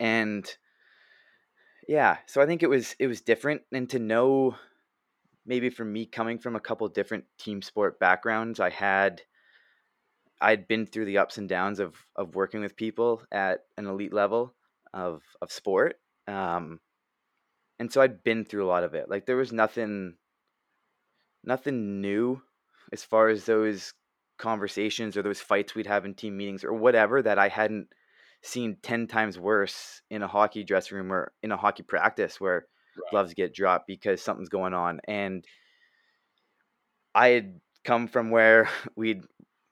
and yeah, so I think it was it was different, and to know maybe for me coming from a couple different team sport backgrounds, I had I'd been through the ups and downs of of working with people at an elite level of of sport, um, and so I'd been through a lot of it. Like there was nothing, nothing new as far as those conversations or those fights we'd have in team meetings or whatever that I hadn't seen 10 times worse in a hockey dressing room or in a hockey practice where right. gloves get dropped because something's going on and I had come from where [laughs] we'd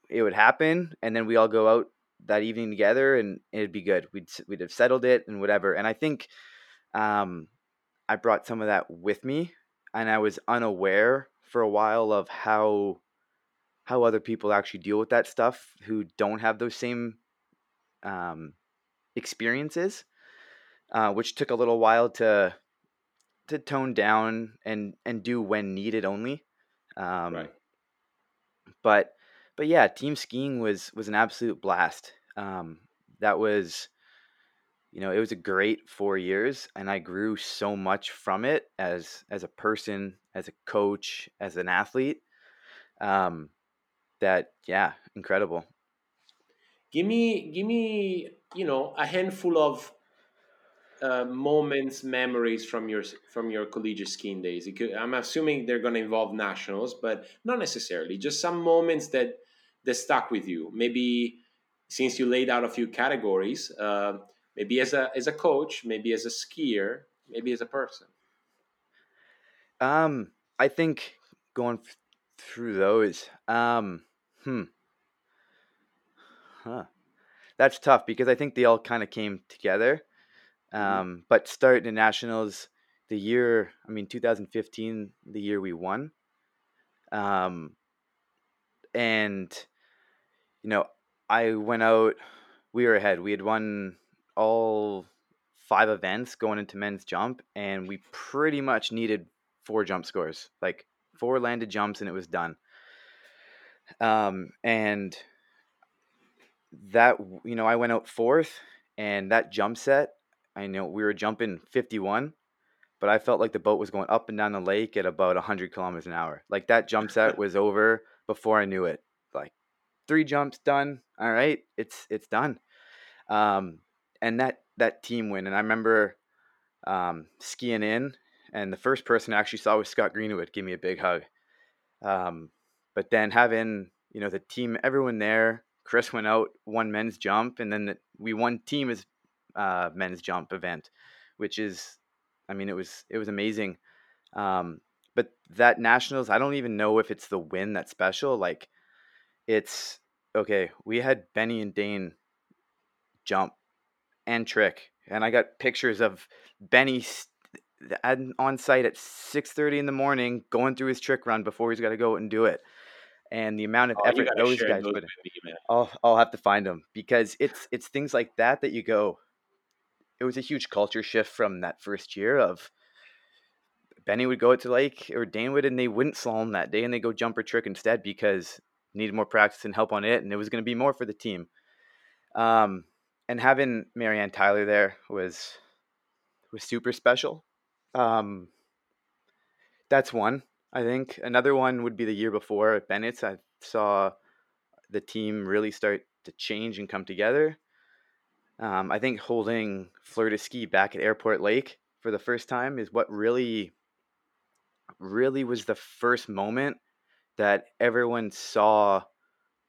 it would happen, and then we all go out that evening together, and it'd be good. We'd we'd have settled it and whatever. And I think um, I brought some of that with me, and I was unaware for a while of how how other people actually deal with that stuff who don't have those same um, experiences, uh, which took a little while to to tone down and and do when needed only. Um, right. But but yeah, team skiing was was an absolute blast. Um, that was, you know, it was a great four years, and I grew so much from it as as a person, as a coach, as an athlete. Um, that yeah, incredible. Give me, give me, you know, a handful of uh, moments, memories from your from your collegiate skiing days. Could, I'm assuming they're going to involve nationals, but not necessarily. Just some moments that that stuck with you? Maybe since you laid out a few categories, uh, maybe as a as a coach, maybe as a skier, maybe as a person. Um, I think going f- through those, um, hmm, huh, that's tough because I think they all kind of came together. Mm-hmm. Um, mm-hmm. but start the nationals the year, I mean, 2015, the year we won. Um, and you know, I went out. We were ahead. We had won all five events going into men's jump, and we pretty much needed four jump scores, like four landed jumps, and it was done. Um, and that you know, I went out fourth, and that jump set, I know we were jumping fifty one, but I felt like the boat was going up and down the lake at about hundred kilometers an hour. Like that jump set [laughs] was over before I knew it. Like three jumps done. All right, it's it's done. Um, and that that team win. And I remember um, skiing in, and the first person I actually saw was Scott Greenwood give me a big hug. Um, but then having you know the team, everyone there. Chris went out, won men's jump, and then the, we won team as uh, men's jump event, which is, I mean, it was it was amazing. Um, but that nationals, I don't even know if it's the win that's special. Like, it's okay. We had Benny and Dane jump and trick, and I got pictures of Benny on site at six thirty in the morning, going through his trick run before he's got to go and do it. And the amount of Oh, effort those guys those put. in. I'll I'll have to find them because it's it's things like that that you go. It was a huge culture shift from that first year of Benny would go out to Lake or Dane would and they wouldn't slalom that day and they go jump or trick instead because needed more practice and help on it and it was going to be more for the team. Um, and having Marianne Tyler there was was super special. Um, that's one. I think another one would be the year before at Bennett's. I saw the team really start to change and come together. Um, I think holding Fleur de Ski back at Airport Lake for the first time is what really, really was the first moment that everyone saw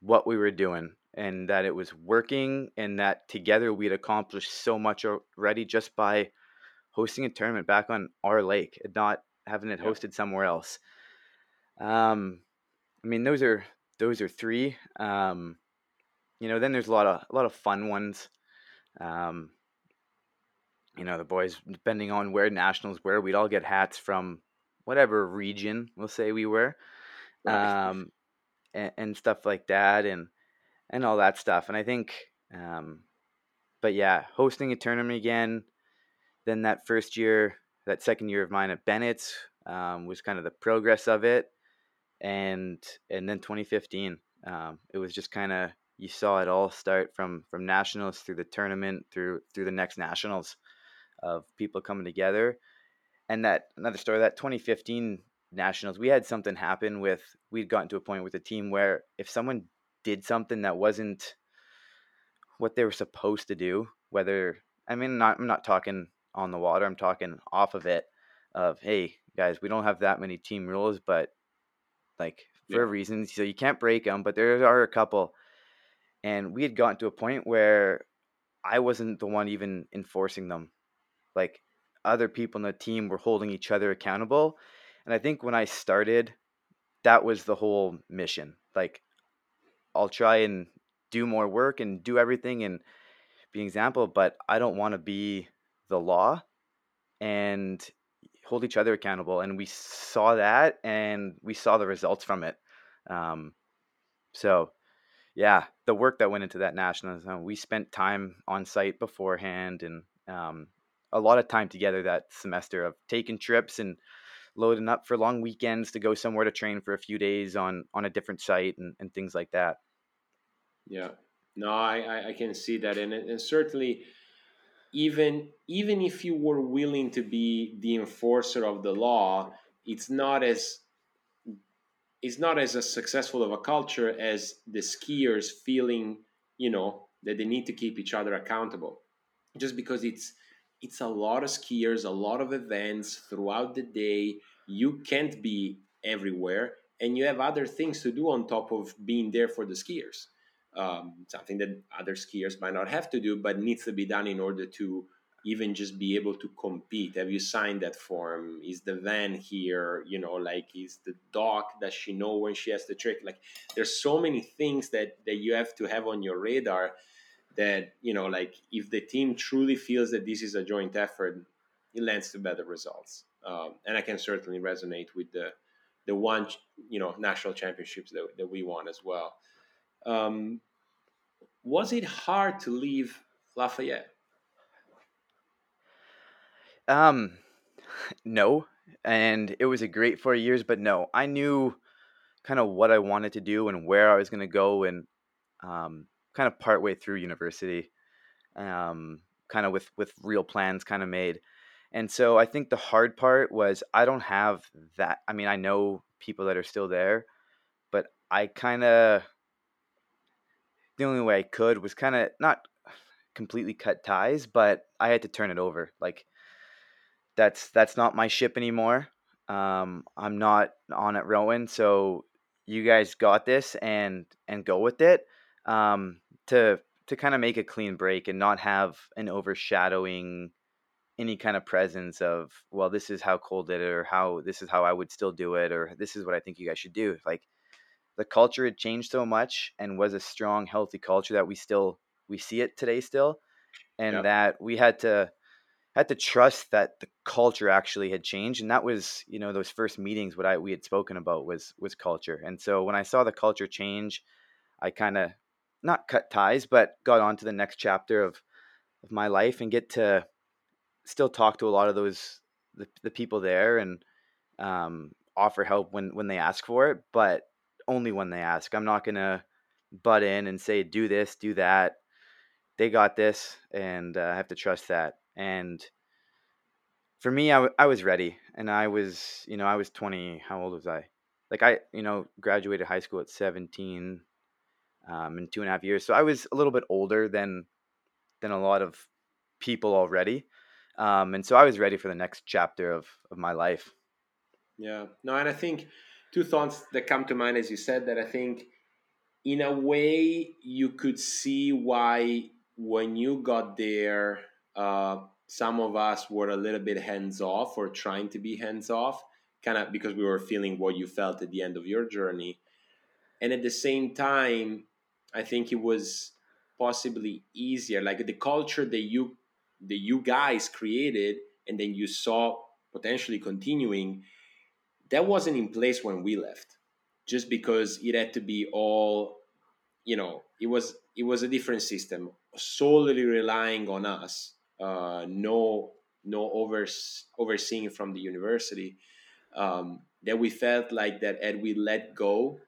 what we were doing and that it was working and that together we'd accomplished so much already just by hosting a tournament back on our lake and not having it hosted somewhere else. Um, I mean, those are those are three. Um, you know, then there's a lot of a lot of fun ones. Um, you know, the boys, depending on where nationals were, we'd all get hats from whatever region we'll say we were, Right. um, and, and stuff like that, and and all that stuff. And I think, um, but yeah, hosting a tournament again. Then that first year, that second year of mine at Bennett's um, was kind of the progress of it, and and then 2015, um, it was just kind of you saw it all start from from nationals through the tournament through through the next nationals of people coming together and that another story that 2015 nationals we had something happen with we'd gotten to a point with the team where if someone did something that wasn't what they were supposed to do whether i mean not i'm not talking on the water i'm talking off of it of hey guys we don't have that many team rules but like for Yeah. reasons so you can't break them but there are a couple and we had gotten to a point where i wasn't the one even enforcing them like other people in the team were holding each other accountable and i think when i started that was the whole mission like i'll try and do more work and do everything and be an example but i don't want to be the law and hold each other accountable and we saw that and we saw the results from it. Um, so yeah the work that went into that nationals uh, we spent time on site beforehand and um, a lot of time together that semester of taking trips and loading up for long weekends to go somewhere to train for a few days on on a different site and, and things like that. Yeah, no, I, I, I can see that, and and certainly, even even if you were willing to be the enforcer of the law, it's not as it's not as successful of a culture as the skiers feeling, you know, that they need to keep each other accountable, just because it's it's a lot of skiers, a lot of events throughout the day. You can't be everywhere, and you have other things to do on top of being there for the skiers um, something that other skiers might not have to do, but needs to be done in order to even just be able to compete. Have you signed that form? Is the van here? You know, like is the dock? Does she know when she has the trick? Like, there's so many things that that you have to have on your radar. That you know, like if the team truly feels that this is a joint effort, it lands to better results. Um, and I can certainly resonate with the the one you know national championships that, that we won as well. Um, was it hard to leave Lafayette? Um, [laughs] no, and it was a great four years, but no, I knew kind of what I wanted to do and where I was going to go, and um, kind of partway through university, um, kind of with with real plans kind of made. And so I think the hard part was I don't have that. I mean, I know people that are still there, but I kind of the only way I could was kind of not completely cut ties, but I had to turn it over. Like that's that's not my ship anymore. Um, I'm not on it rowing, so you guys got this and and go with it. Um, to to kind of make a clean break and not have an overshadowing any kind of presence of well this is how Cole did it or how this is how I would still do it or this is what I think you guys should do like the culture had changed so much and was a strong healthy culture that we still we see it today still and that we had to had to trust that the culture actually had changed and that was you know those first meetings what I we had spoken about was was culture and so when I saw the culture change I kind of not cut ties but got on to the next chapter of of my life and get to still talk to a lot of those the, the people there and um, offer help when when they ask for it but only when they ask. I'm not gonna butt in and say do this do that. They got this and uh, i have to trust that. And for me I, w- I was ready and i was you know i was 20 how old was i? Like i you know graduated high school at 17 um, in two and a half years so i was a little bit older than than a lot of people already um, and so i was ready for the next chapter of of my life. Yeah. No and i think two thoughts that come to mind as you said that i think in a way you could see why when you got there uh, some of us were a little bit hands off or trying to be hands off, kind of because we were feeling what you felt at the end of your journey. And at the same time, I think it was possibly easier. Like the culture that you that you guys created and then you saw potentially continuing, that wasn't in place when we left. Just because it had to be all, you know, it was it was a different system, solely relying on us uh, no no overs, overseeing from the university um, that we felt like that had we let go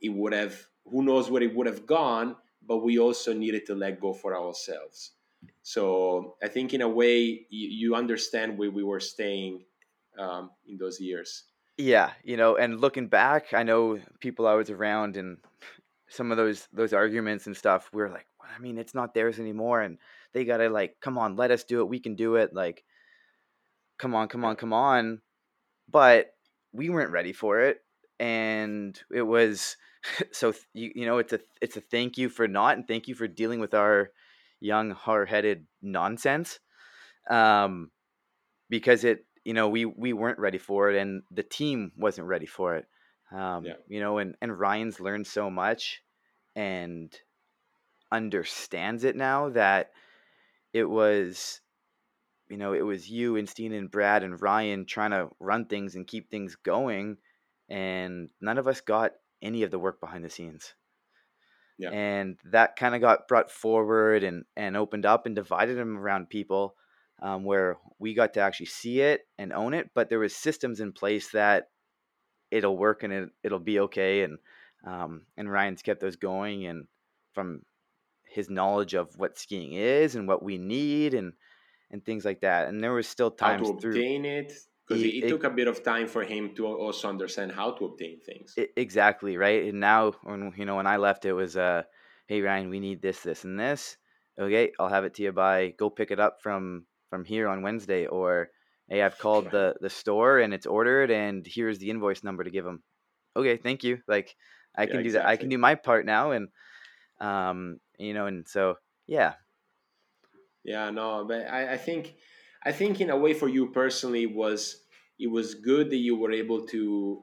it would have who knows where it would have gone but we also needed to let go for ourselves so i think in a way you, you understand where we were staying um, in those years yeah you know and looking back i know people i was around and some of those those arguments and stuff we are like i mean it's not theirs anymore and they gotta like, come on, let us do it. We can do it. Like, come on, come on, come on. But we weren't ready for it, and it was [laughs] so you, you know it's a it's a thank you for not and thank you for dealing with our young hard-headed nonsense um because it you know we we weren't ready for it and the team wasn't ready for it um yeah. you know and and Ryan's learned so much and understands it now that it was you know, it was you and Steen and Brad and Ryan trying to run things and keep things going, and none of us got any of the work behind the scenes. Yeah. And that kind of got brought forward and and opened up and divided them around people, um, where we got to actually see it and own it. But there was systems in place that it'll work and it it'll be okay. And um, and Ryan's kept those going. And from his knowledge of what skiing is and what we need and and things like that. And there was still times how to obtain through, it because it, it, took a bit of time for him to also understand how to obtain things. It, exactly right. And now, when you know, when I left, it was uh, hey Ryan, we need this, this, and this. Okay, I'll have it to you by go pick it up from from here on Wednesday, or hey, I've [laughs] called the the store and it's ordered, and here's the invoice number to give them. Okay, thank you. Like I can yeah, do exactly. that. I can do my part now, and um, you know, and so yeah. Yeah, no, but I, I think I think in a way for you personally was it was good that you were able to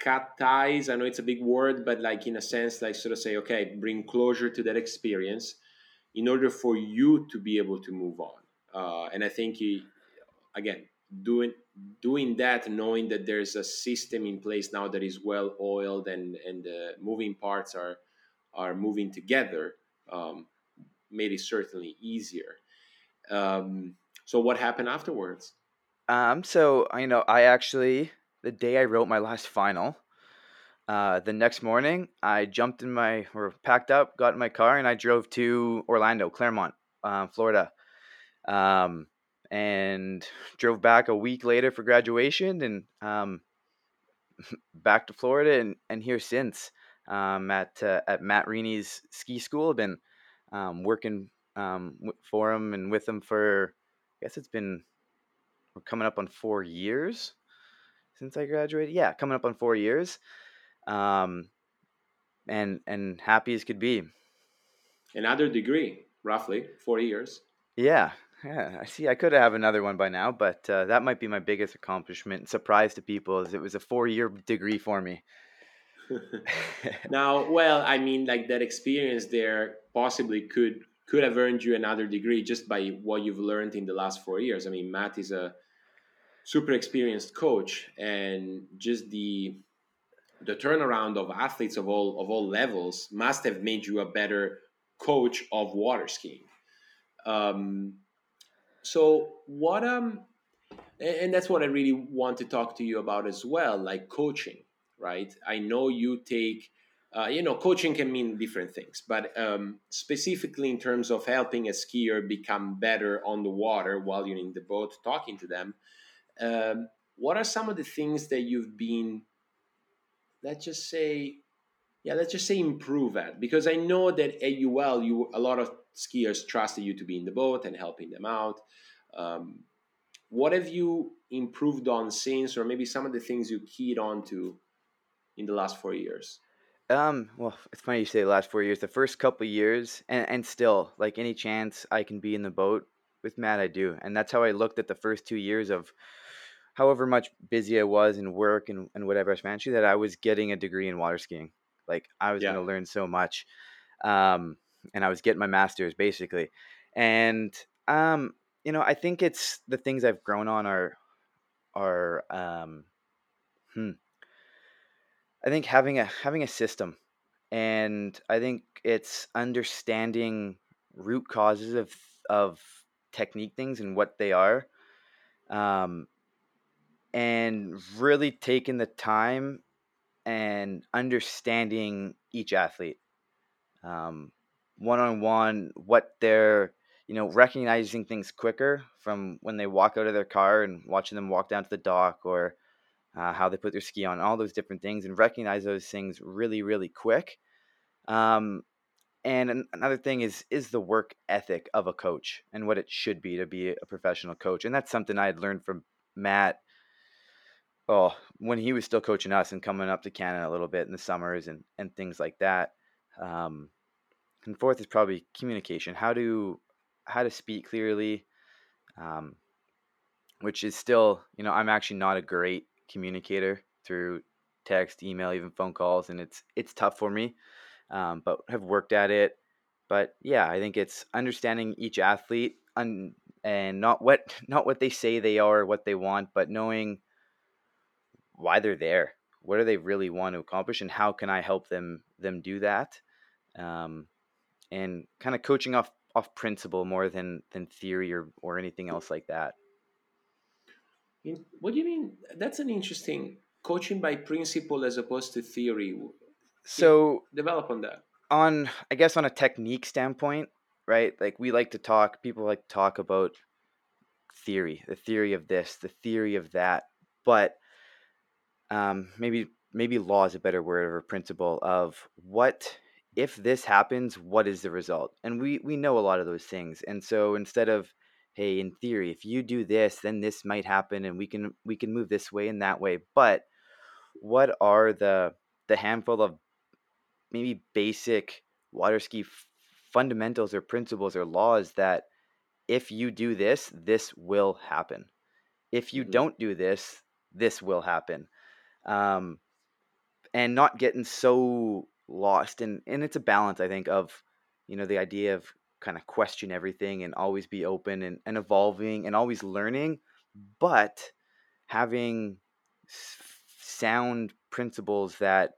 cut ties. I know it's a big word, but like in a sense, like sort of say, okay, bring closure to that experience in order for you to be able to move on. Uh, and I think again, doing doing that, knowing that there's a system in place now that is well oiled and and the moving parts are are moving together um, made it certainly easier. Um, so what happened afterwards? Um, so you know, I actually the day I wrote my last final, uh, the next morning I jumped in my or packed up, got in my car, and I drove to Orlando, Clermont, uh, Florida, um, and drove back a week later for graduation, and um, [laughs] back to Florida, and, and here since um, at uh, at Matt Rini's ski school. I've been um, working um, for him and with him for I guess it's been we're coming up on four years since I graduated. Yeah, coming up on four years. Um, and and happy as could be. Another degree, roughly four years. Yeah, [laughs] yeah. I see. I could have another one by now, but uh, that might be my biggest accomplishment. Surprise to people is it was a four-year degree for me. [laughs] now, well, I mean, like that experience there possibly could could have earned you another degree just by what you've learned in the last four years. I mean, Matt is a super experienced coach, and just the the turnaround of athletes of all of all levels must have made you a better coach of water skiing. Um, so what um, and that's what I really want to talk to you about as well, like coaching, right? I know you take. Uh, you know, coaching can mean different things, but um, specifically in terms of helping a skier become better on the water while you're in the boat talking to them, um, what are some of the things that you've been let's just say yeah let's just say improve at because i know that at ul you a lot of skiers trusted you to be in the boat and helping them out um, what have you improved on since or maybe some of the things you keyed on to in the last four years um, well, it's funny you say the last four years. The first couple years, and, and still, like any chance I can be in the boat with Matt, I do. And that's how I looked at the first two years of however much busy I was in work and, and whatever I was managing, that I was getting a degree in water skiing. Like I was yeah. going to learn so much. Um, and I was getting my master's basically. And, um, you know, I think it's the things I've grown on are, are, um, hmm, I think having a, having a system and I think it's understanding root causes of, of technique things and what they are. Um, and really taking the time and understanding each athlete um, one-on-one what they're you know recognizing things quicker from when they walk out of their car and watching them walk down to the dock or uh, how they put their ski on all those different things and recognize those things really really quick um, and another thing is is the work ethic of a coach and what it should be to be a professional coach and that's something i had learned from matt oh, when he was still coaching us and coming up to Canada a little bit in the summers and, and things like that. Um, and fourth is probably communication, how to how to speak clearly, um, which is still, you know, I'm actually not a great communicator through text, email, even phone calls, and it's it's tough for me, um, but have worked at it. But yeah, I think it's understanding each athlete and and not what [laughs] not what they say they are, what they want, but knowing why they're there what do they really want to accomplish and how can i help them them do that? Um, and kind of coaching off off principle more than than theory or or anything else like that. What do you mean? That's an interesting coaching by principle as opposed to theory. So develop on that. on i guess on a technique standpoint right like we like to talk people like to talk about theory the theory of this the theory of that but um, maybe maybe law is a better word or principle of what if this happens what is the result? And we we know a lot of those things. And so instead of hey in theory if you do this then this might happen and we can we can move this way and that way. But what are the the handful of maybe basic water ski f- fundamentals or principles or laws that if you do this this will happen. If you mm-hmm. don't do this this will happen um, and not getting so lost. And and it's a balance, I think, of you know the idea of kind of question everything and always be open and, and evolving and always learning, but having sound principles that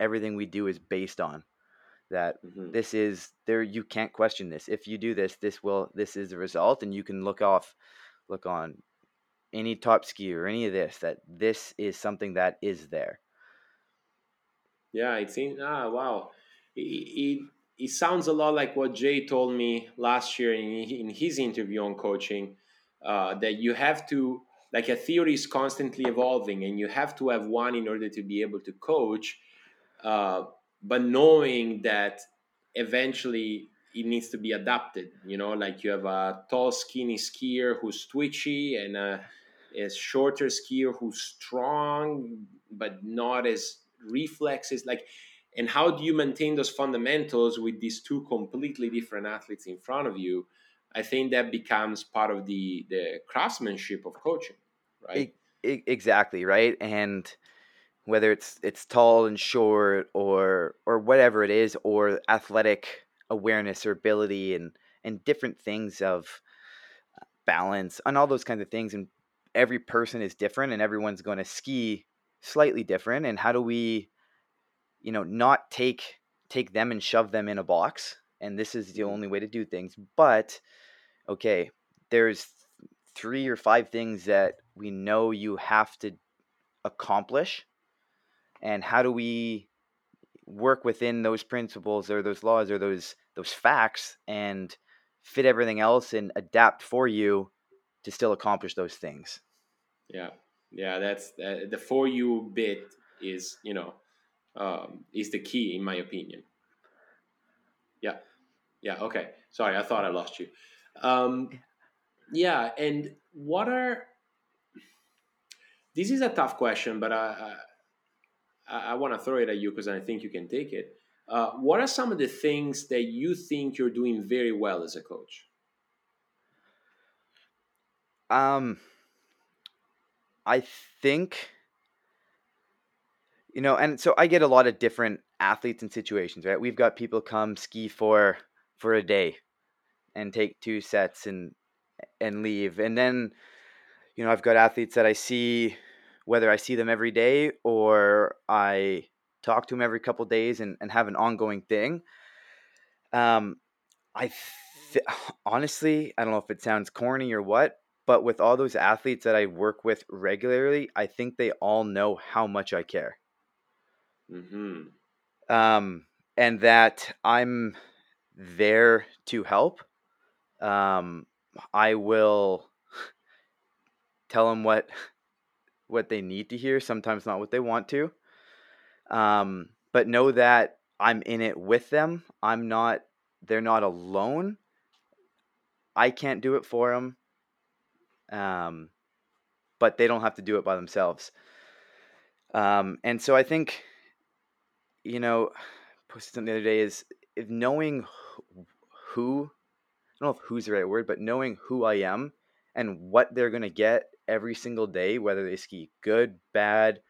everything we do is based on that Mhm. this is there you can't question this if you do this this will this is the result and you can look off look on any top ski or any of this that this is something that is there Yeah, it seems. Ah, wow. It, it, it sounds a lot like what Jay told me last year in, in his interview on coaching uh, that you have to, like, a theory is constantly evolving and you have to have one in order to be able to coach, uh, but knowing that eventually it needs to be adapted. You know, like you have a tall, skinny skier who's twitchy and a, a shorter skier who's strong, but not as reflexes. Like and how do you maintain those fundamentals with these two completely different athletes in front of you? I think that becomes part of the the craftsmanship of coaching right? Exactly right? And whether it's it's tall and short or or whatever it is or athletic awareness or ability and and different things of balance and all those kinds of things and every person is different and everyone's going to ski slightly different and how do we you know not take take them and shove them in a box and this is the Mhm. only way to do things but okay there's three or five things that we know you have to accomplish and how do we work within those principles or those laws or those those facts and fit everything else and adapt for you to still accomplish those things. Yeah. Yeah that's uh, the for you bit is you know um, is the key in my opinion. Yeah. Yeah okay. Sorry i thought i lost you. Um, yeah and what are this is a tough question but i i, I want to throw it at you because i think you can take it. Uh, what are some of the things that you think you're doing very well as a coach um i think you know and so i get a lot of different athletes and situations right? We've got people come ski for for a day and take two sets and and leave. And then you know i've got athletes that i see whether i see them every day or i talk to them every couple days and, and have an ongoing thing. Um i th- [sighs] honestly i don't know if it sounds corny or what but with all those athletes that i work with regularly i think they all know how much i care mm-hmm. um, and that I'm there to help. Um, I will tell them what what they need to hear. Sometimes not what they want to. Um, but know that I'm in it with them. I'm not. They're not alone. I can't do it for them. Um, but they don't have to do it by themselves. Um, and so I think, you know, [sighs] posted something the other day is if knowing who, I don't know if who's the right word, but knowing who I am and what they're going to get every single day, whether they ski good, bad,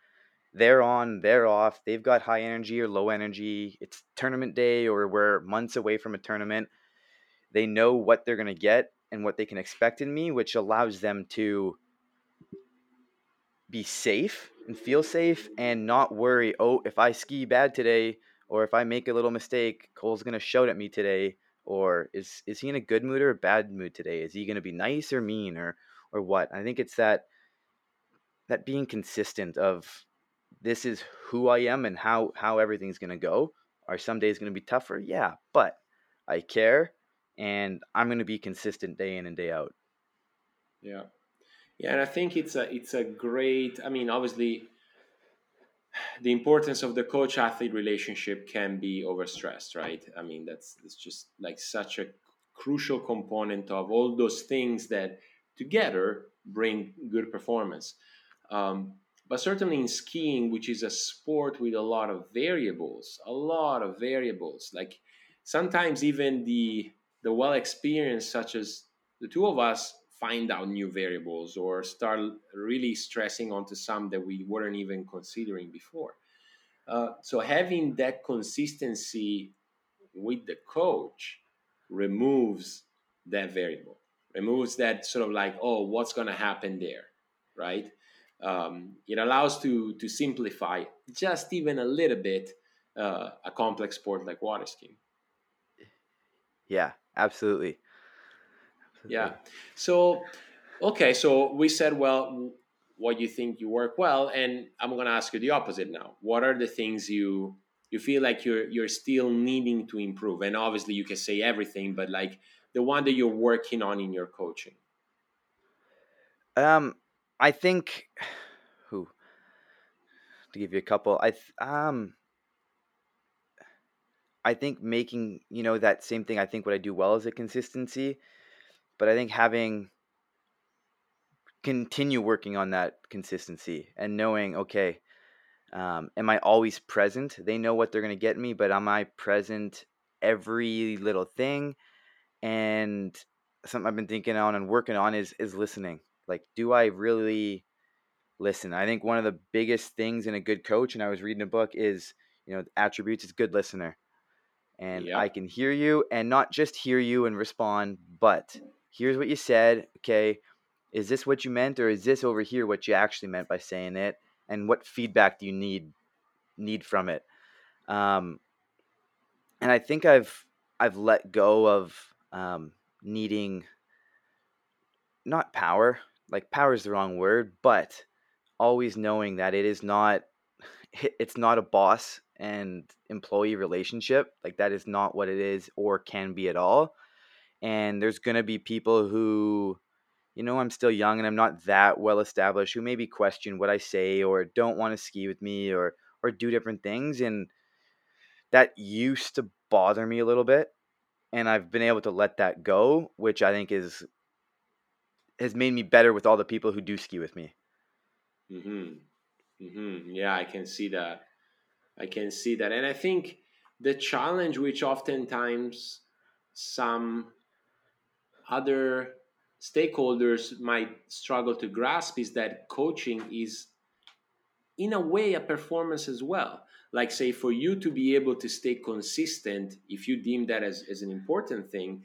they're on, they're off, they've got high energy or low energy, it's tournament day or we're months away from a tournament. They know what they're going to get and what they can expect in me, which allows them to be safe and feel safe and not worry, oh, if I ski bad today or if I make a little mistake, Cole's going to shout at me today or is is he in a good mood or a bad mood today? Is he going to be nice or mean or or what? I think it's that that being consistent of this is who I am and how how everything's going to go. Are some days going to be tougher? Yeah, but I care and I'm going to be consistent day in and day out. Yeah, yeah, and I think it's a it's a great. I mean, obviously, the importance of the coach athlete relationship can be overstressed, right? I mean, that's it's just like such a crucial component of all those things that together bring good performance. Um, but certainly in skiing, which is a sport with a lot of variables, a lot of variables, like sometimes even the the well experienced, such as the two of us, find out new variables or start really stressing onto some that we weren't even considering before. Uh, so having that consistency with the coach removes that variable, removes that sort of like, oh, what's going to happen there, right? Um, it allows to to simplify just even a little bit uh, a complex sport like water skiing. Yeah, absolutely. absolutely. Yeah. So, okay. So we said, well, what you think you work well, and I'm going to ask you the opposite now. What are the things you you feel like you're you're still needing to improve? And obviously, you can say everything, but like the one that you're working on in your coaching. Um, I think [sighs] who to give you a couple. I th- um I think making, you know, that same thing, I think what I do well is a consistency, but I think having continue working on that consistency and knowing, okay, um, am I always present? They know what they're going to get me, but am I present every little thing? And something I've been thinking on and working on is is listening. Like, do I really listen? I think one of the biggest things in a good coach, and I was reading a book, is you know attributes is good listener and yep. I can hear you and not just hear you and respond, but here's what you said. Okay, is this what you meant, or is this over here what you actually meant by saying it? And what feedback do you need need from it? Um, and I think I've I've let go of um, needing not power, like power is the wrong word, but always knowing that it is not [laughs] it's not a boss and employee relationship. Like that is not what it is or can be at all. And there's going to be people who, you know, I'm still young and I'm not that well established who maybe question what I say or don't want to ski with me or or do different things and that used to bother me a little bit and I've been able to let that go, which I think is has made me better with all the people who do ski with me. Mhm. Mhm. Yeah, I can see that. I can see that. And I think the challenge, which oftentimes some other stakeholders might struggle to grasp, is that coaching is, in a way, a performance as well. Like, say, for you to be able to stay consistent, if you deem that as, as an important thing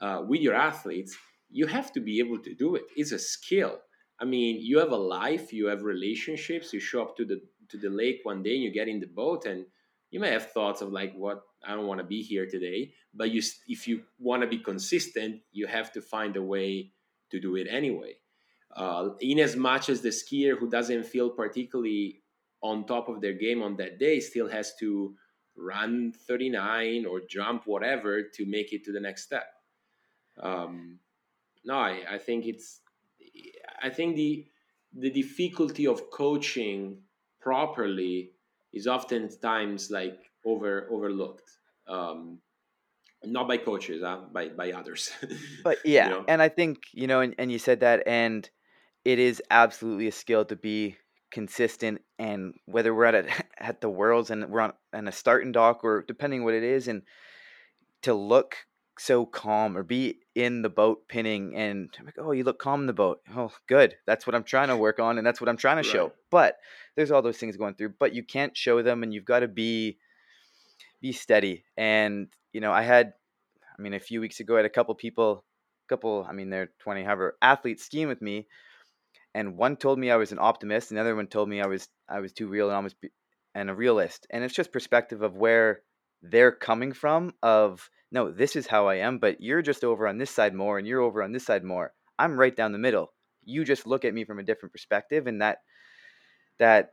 uh, with your athletes, you have to be able to do it. It's a skill. I mean, you have a life, you have relationships, you show up to the to the lake one day and you get in the boat and you may have thoughts of like what i don't want to be here today but you if you want to be consistent you have to find a way to do it anyway. Uh, in as much as the skier who doesn't feel particularly on top of their game on that day still has to run 39 or jump whatever to make it to the next step. Um, no I, I think it's i think the the difficulty of coaching properly is oftentimes like over overlooked um not by coaches huh? by by others [laughs] but yeah you know? and i think you know and, and you said that and it is absolutely a skill to be consistent and whether we're at a, [laughs] at the worlds and we're on, on a starting dock or depending what it is and to look so calm or be in the boat pinning and I'm like, oh, you look calm in the boat. Oh, good. That's what I'm trying to work on and that's what I'm trying to right. show. But there's all those things going through, but you can't show them and you've got to be be steady. And, you know, I had I mean, a few weeks ago I had a couple people, couple, I mean, they're 20, however, athletes skiing with me. And one told me I was an optimist, and the one told me I was I was too real and almost and a realist. And it's just perspective of where they're coming from of no, this is how I am, but you're just over on this side more and you're over on this side more. I'm right down the middle. You just look at me from a different perspective and that that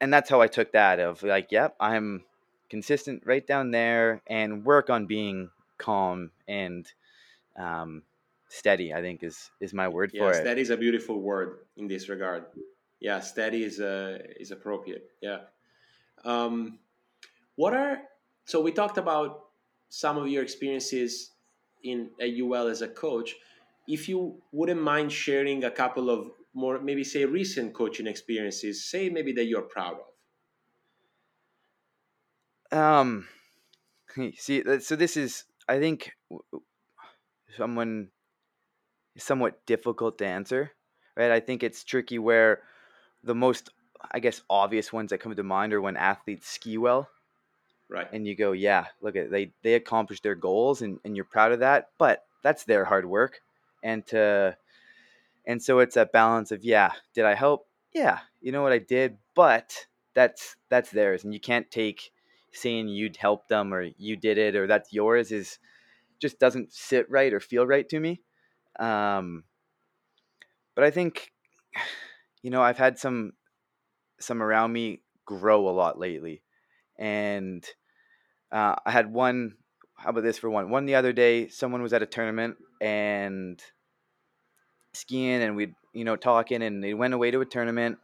and that's how I took that of like, yep, I'm consistent right down there and work on being calm and um, steady, I think is is my word yeah, for it. Steady is a beautiful word in this regard. Yeah, steady is uh, is appropriate. Yeah. Um, what are so we talked about some of your experiences in at UL as a coach. If you wouldn't mind sharing a couple of more, maybe say recent coaching experiences, say maybe that you're proud of. Um, [laughs] see, so this is, I think, someone somewhat difficult to answer, right? I think it's tricky where the most, I guess, obvious ones that come to mind are when athletes ski well right and you go yeah look at they they accomplished their goals and, and you're proud of that but that's their hard work and to and so it's a balance of yeah did i help yeah you know what i did but that's that's theirs and you can't take saying you'd help them or you did it or that's yours is just doesn't sit right or feel right to me. Um, but I think, [sighs] you know, I've had some some around me grow a lot lately, and uh, I had one. How about this for one? One the other day, someone was at a tournament and skiing, and we you know talking, and they went away to a tournament,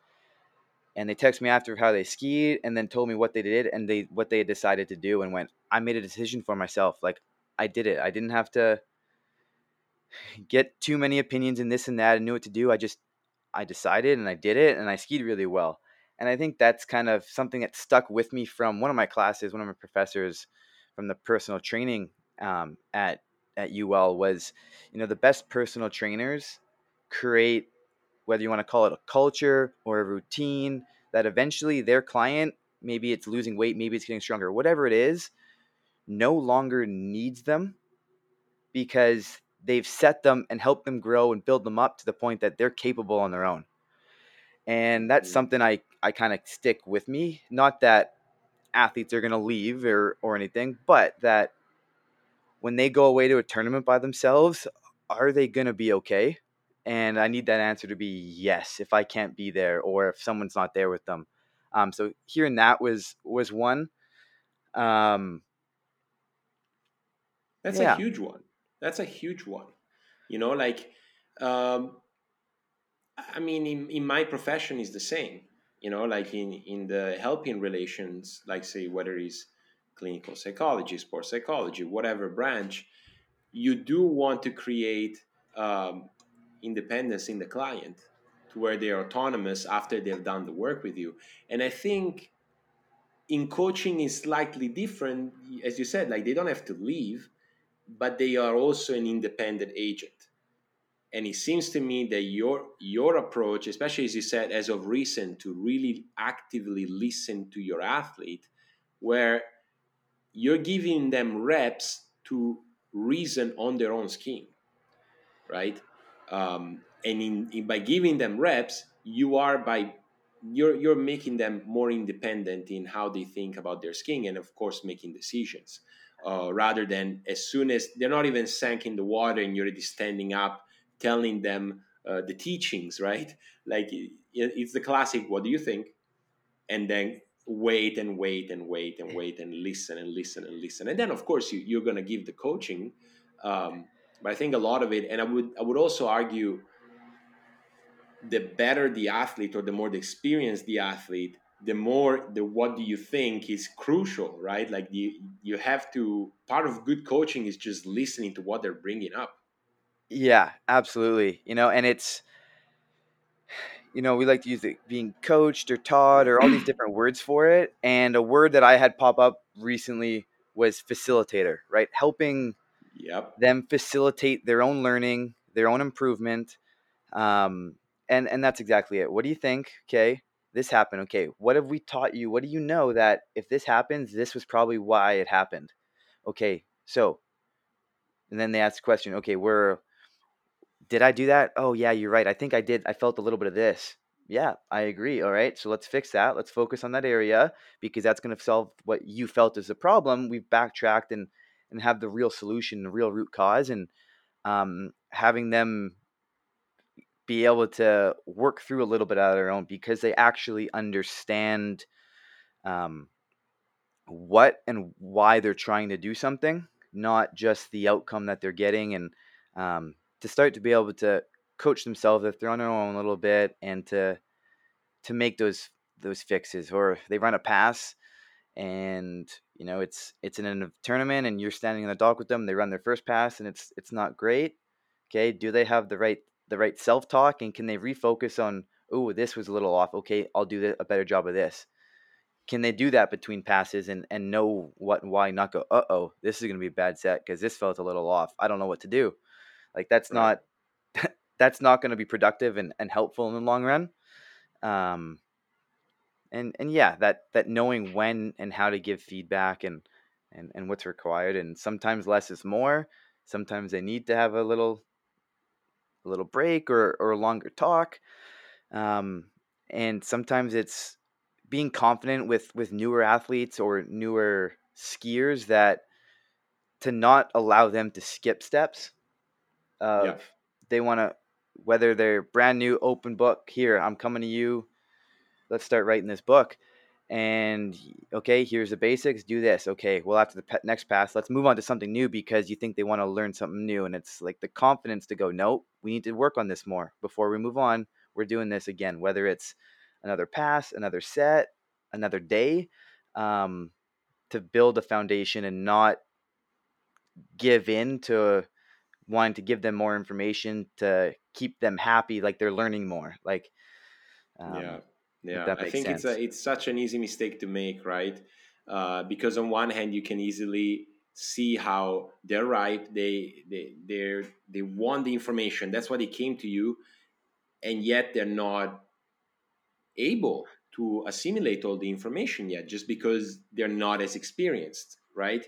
and they texted me after how they skied, and then told me what they did and they what they had decided to do, and went. I made a decision for myself. Like I did it. I didn't have to get too many opinions and this and that and knew what to do. I just I decided and I did it and I skied really well. And I think that's kind of something that stuck with me from one of my classes, one of my professors from the personal training um, at at UL was, you know, the best personal trainers create whether you want to call it a culture or a routine that eventually their client, maybe it's losing weight, maybe it's getting stronger, whatever it is, no longer needs them because they've set them and helped them grow and build them up to the point that they're capable on their own. And that's mm-hmm. something I, I kind of stick with me. Not that athletes are going to leave or, or anything, but that when they go away to a tournament by themselves, are they going to be okay? And I need that answer to be yes if I can't be there or if someone's not there with them. Um, so hearing that was was one. Um, That's yeah. a huge one. That's a huge one. You know, like, um, I mean, in, in my profession is the same. You know, like in, in the helping relations, like say whether it's clinical psychology, sports psychology, whatever branch, you do want to create um, independence in the client to where they're autonomous after they've done the work with you. And I think in coaching is slightly different. As you said, like they don't have to leave, but they are also an independent agent. And it seems to me that your your approach, especially as you said, as of recent, to really actively listen to your athlete, where you're giving them reps to reason on their own scheme, right? Um, and in, in by giving them reps, you are by you're you're making them more independent in how they think about their skiing, and of course making decisions uh, rather than as soon as they're not even sank in the water and you're already standing up telling them uh, the teachings, right? [laughs] Like it's the classic, what do you think? And then wait and wait and wait and wait and listen and listen and listen. And then, of course, you, you're going to give the coaching. Um, but I think a lot of it, and I would, I would also argue the better the athlete or the more the experienced the athlete, the more the what do you think is crucial right like you you have to part of good coaching is just listening to what they're bringing up yeah absolutely you know and it's you know we like to use it being coached or taught or all these [clears throat] different words for it and a word that i had pop up recently was facilitator right helping yep. them facilitate their own learning their own improvement um, and and that's exactly it what do you think okay this happened. Okay, what have we taught you? What do you know that if this happens, this was probably why it happened? Okay, so, and then they ask the question, okay, where did I do that? Oh, yeah, you're right. I think I did. I felt a little bit of this. Yeah, I agree. All right, so let's fix that. Let's focus on that area because that's going to solve what you felt is the problem. We've backtracked and and have the real solution, the real root cause, and um, having them be able to work through a little bit of their own because they actually understand um, what and why they're trying to do something, not just the outcome that they're getting, and um, to start to be able to coach themselves if they're on their own a little bit and to to make those those fixes or they run a pass and you know it's it's in a tournament and you're standing in the dock with them they run their first pass and it's it's not great okay? Do they have the right the right self talk and can they refocus on oh this was a little off okay I'll do a better job of this. Can they do that between passes and and know what and why not go uh oh this is going to be a bad set because this felt a little off I don't know what to do like that's right. not [laughs] that's not going to be productive and, and helpful in the long run um and and yeah that that knowing when and how to give feedback and and, and what's required and sometimes less is more sometimes they need to have a little a little break or, or a longer talk. Um, and sometimes it's being confident with with newer athletes or newer skiers that to not allow them to skip steps of Yeah. they want to whether they're brand new open book here i'm coming to you. Let's start writing this book. And okay here's the basics do this. Okay well after the pe- next pass let's move on to something new because you think they want to learn something new. And it's like the confidence to go nope, we need to work on this more. Before we move on we're doing this again. Whether it's another pass another set another day um, to build a foundation and not give in to wanting to give them more information to keep them happy like they're learning more like um, yeah yeah that i think it's a, it's such an easy mistake to make right? Uh, because on one hand you can easily see how they're right they they they they want the information that's why they came to you and yet they're not able to assimilate all the information yet just because they're not as experienced right?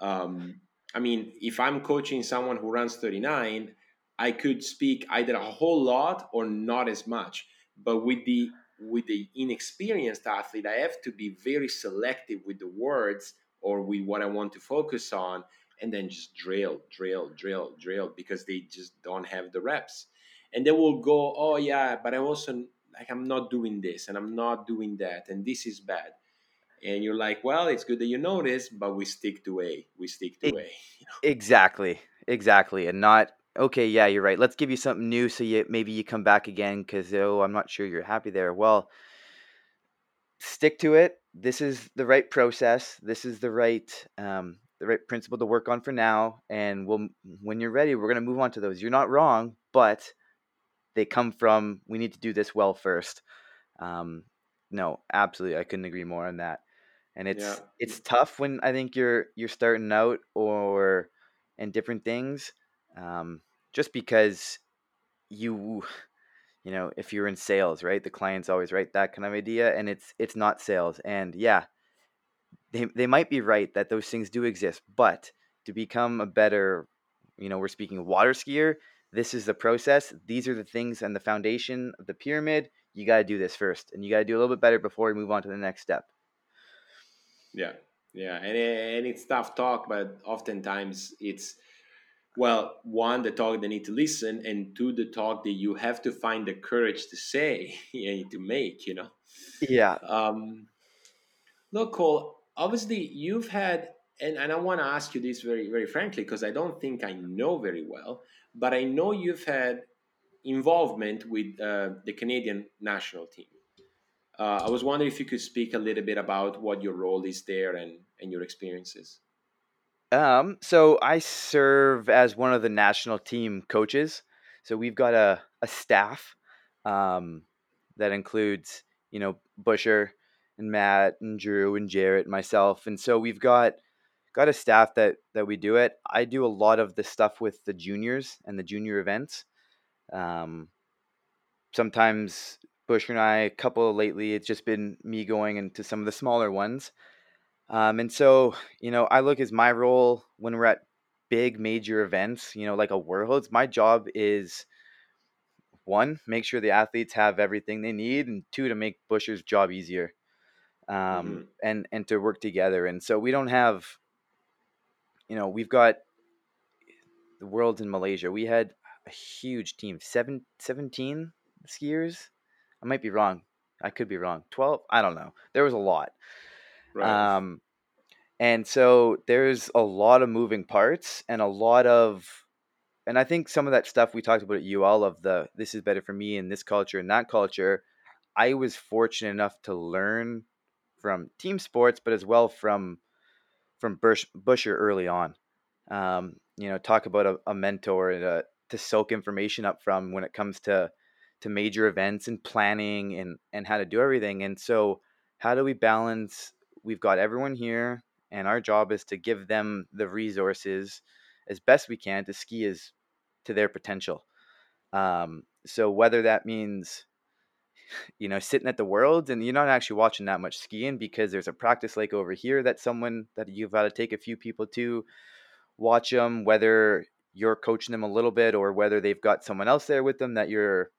Um, i mean if i'm coaching someone who runs 39 i could speak either a whole lot or not as much. But with the with the inexperienced athlete i have to be very selective with the words or with what i want to focus on and then just drill drill drill drill because they just don't have the reps. And they will go oh yeah but I'm also like i'm not doing this and i'm not doing that and this is bad and you're like well it's good that you this but we stick to a we stick to a. [laughs] exactly exactly and not okay yeah you're right let's give you something new so you maybe you come back again because oh i'm not sure you're happy there. Well stick to it this is the right process this is the right um, the right principle to work on for now and we'll when you're ready we're going to move on to those. You're not wrong but they come from we need to do this well first. Um, no absolutely i couldn't agree more on that and it's Yeah. it's tough when i think you're you're starting out or and different things um, just because you you know if you're in sales right the client's always right that kind of idea and it's it's not sales. And yeah they, they might be right that those things do exist but to become a better you know we're speaking water skier this is the process. These are the things and the foundation of the pyramid. You got to do this first and you got to do a little bit better before we move on to the next step Yeah, yeah, and and it's tough talk, but oftentimes it's well, one the talk they need to listen, and two the talk that you have to find the courage to say [laughs] and to make. You know, yeah um, look, Cole. Obviously, you've had, and and I want to ask you this very very frankly because I don't think I know very well, but I know you've had involvement with uh, the Canadian national team. Uh, I was wondering if you could speak a little bit about what your role is there and, and your experiences. Um, so I serve as one of the national team coaches. So we've got a, a staff um, that includes, you know, Busher and Matt and Drew and Jaret and myself. And so we've got got a staff that that we do it. I do a lot of the stuff with the juniors and the junior events. Um, sometimes Busher and I, a couple lately, it's just been me going into some of the smaller ones. Um, and so, you know, I look as my role when we're at big major events, you know, like a Worlds, my job is one, make sure the athletes have everything they need, and two, to make Busher's job easier. Um, hmm and and to work together. And so we don't have, you know, we've got the Worlds in Malaysia. We had a huge team, seven, 17 skiers. I might be wrong. I could be wrong. 12? I don't know. There was a lot. Right. Um, and so there's a lot of moving parts and a lot of and I think some of that stuff we talked about at UL of the this is better for me in this culture and that culture, I was fortunate enough to learn from team sports, but as well from from Bush, Busher early on. Um, you know, talk about a, a mentor and a, to soak information up from when it comes to to major events and planning and and how to do everything. And so, how do we balance? We've got everyone here, and our job is to give them the resources as best we can to ski as to their potential. Um, so whether that means you know sitting at the worlds and you're not actually watching that much skiing because there's a practice lake over here that someone that you've got to take a few people to watch them whether you're coaching them a little bit or whether they've got someone else there with them that you're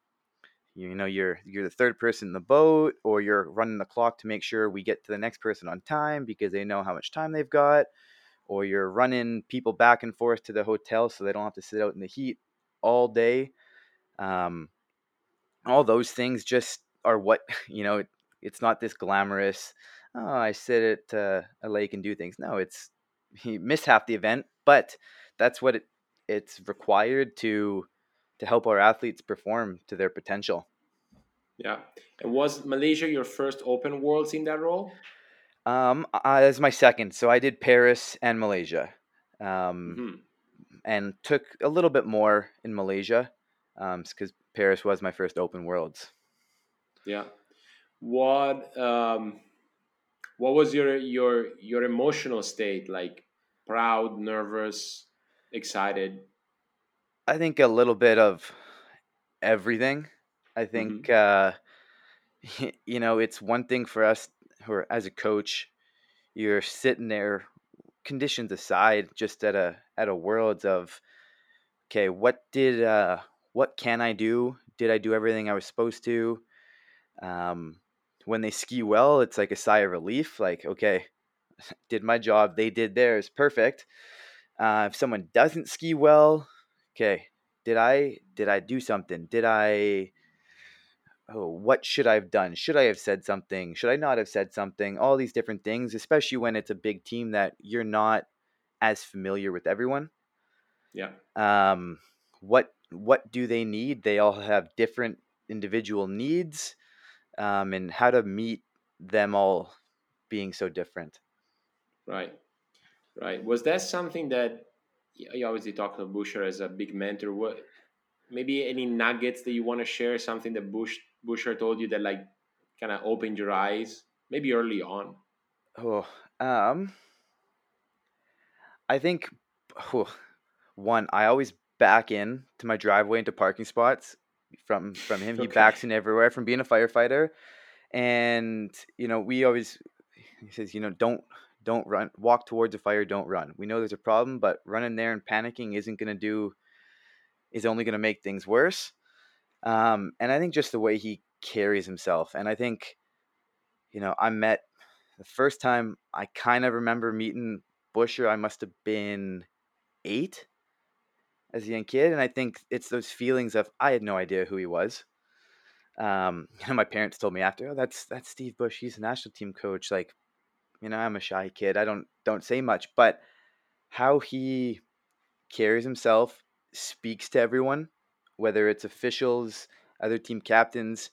you know you're you're the third person in the boat or you're running the clock to make sure we get to the next person on time because they know how much time they've got or you're running people back and forth to the hotel so they don't have to sit out in the heat all day. Um, all those things just are what [laughs] you know it, it's not this glamorous oh i sit at uh, a lake and do things. No it's you miss half the event but that's what it, it's required to to help our athletes perform to their potential. Yeah. And was Malaysia your first open worlds in that role? Um, uh, that's my second. So I did Paris and Malaysia, um, mm-hmm. and took a little bit more in Malaysia, Um, because Paris was my first open worlds. Yeah. What um, what was your your your emotional state like? Proud, nervous, excited? I think a little bit of everything. I think mm-hmm. uh, you know it's one thing for us who are as a coach, you're sitting there, conditions aside, just at a at a worlds of, okay, what did uh, what can I do? Did I do everything I was supposed to? Um, when they ski well, it's like a sigh of relief. Like, okay, [laughs] did my job. They did theirs. Perfect. Uh, if someone doesn't ski well, okay, did I did I do something? Did I oh, what should I have done? Should I have said something? Should I not have said something? All these different things, especially when it's a big team that you're not as familiar with everyone. Yeah. Um what what do they need? They all have different individual needs um, and how to meet them all being so different. Right. Right. Was that something that you obviously talk to Bouchard as a big mentor. What maybe any nuggets that you want to share? Something that Bush Bouchard told you that like kind of opened your eyes, maybe early on. Oh, um, I think oh, one. I always back in to my driveway into parking spots from from him. He backs in everywhere from being a firefighter, and you know we always he says you know don't don't run walk towards a fire don't run we know there's a problem but running there and panicking isn't going to do is only going to make things worse um, and i think just the way he carries himself and i think you know i met the first time i kind of remember meeting busher i must have been eight as a young kid and i think it's those feelings of i had no idea who he was um, you [laughs] know, my parents told me after, oh, that's that's Steve Bush. He's a national team coach. Like, you know, I'm a shy kid. I don't don't say much, but how he carries himself, speaks to everyone, whether it's officials, other team captains.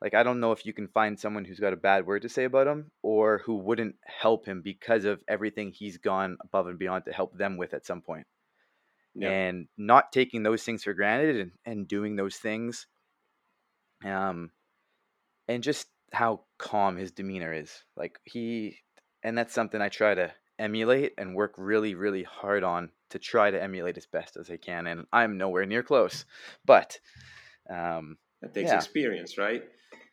Like I don't know if you can find someone who's got a bad word to say about him or who wouldn't help him because of everything he's gone above and beyond to help them with at some point. Yeah. And not taking those things for granted and, and doing those things. Um and just how calm his demeanor is. Like he and that's something I try to emulate and work really, really hard on to try to emulate as best as I can. And I'm nowhere near close, but um, that takes yeah. experience, right?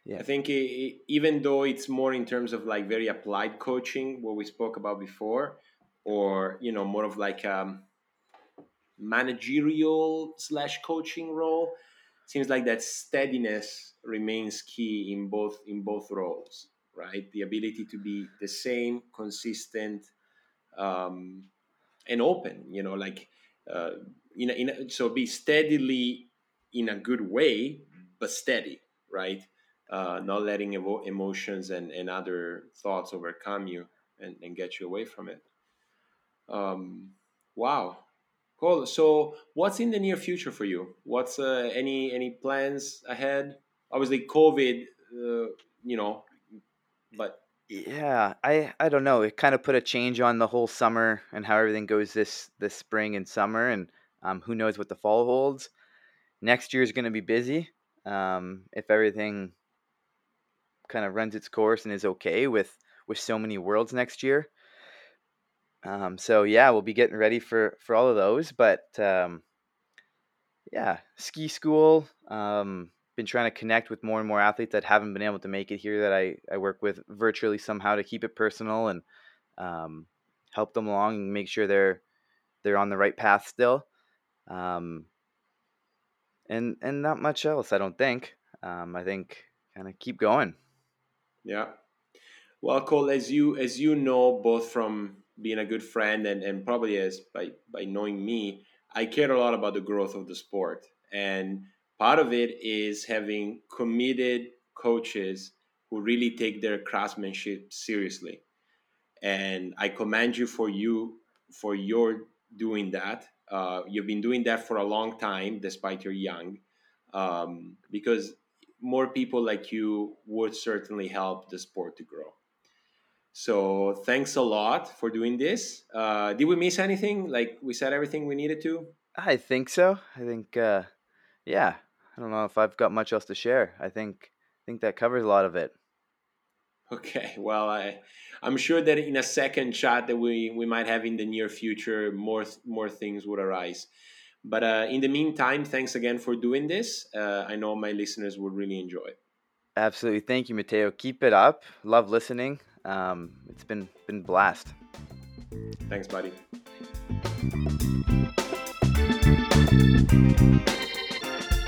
Yeah. I think it, even though it's more in terms of like very applied coaching, what we spoke about before, or you know more of like um, managerial slash coaching role, seems like that steadiness remains key in both in both roles right? The ability to be the same, consistent, um, and open. You know, like uh, in, a, in a, so be steadily in a good way, but steady, right? Uh, not letting evo- emotions and, and other thoughts overcome you and, and get you away from it. Um, wow, cool. So, what's in the near future for you? What's uh, any any plans ahead? Obviously, COVID, uh, you know, but yeah, I I don't know. It kind of put a change on the whole summer and how everything goes this this spring and summer, and um, who knows what the fall holds. Next year is going to be busy. Um, if everything kind of runs its course and is okay with with so many worlds next year. Um, so yeah, we'll be getting ready for for all of those. But um, yeah, ski school. Um, been trying to connect with more and more athletes that haven't been able to make it here that I, I work with virtually somehow to keep it personal and um, help them along and make sure they're they're on the right path still. Um, and and not much else, I don't think. um, I think kind of keep going. Yeah. Well, Cole, as you as you know, both from being a good friend and, and probably as by by knowing me, I care a lot about the growth of the sport. And part of it is having committed coaches who really take their craftsmanship seriously. And I commend you for you for your doing that. Uh, you've been doing that for a long time, despite you're young, um, because more people like you would certainly help the sport to grow. So thanks a lot for doing this. Uh, did we miss anything? Like we said everything we needed to? I think so. I think, uh, yeah. I don't know if I've got much else to share. I think I think that covers a lot of it. Okay. Well, I I'm sure that in a second chat that we we might have in the near future, more more things would arise. But uh, in the meantime, thanks again for doing this. Uh, I know my listeners would really enjoy. Absolutely. Thank you, Matteo. Keep it up. Love listening. Um, it's been been blast. Thanks, buddy.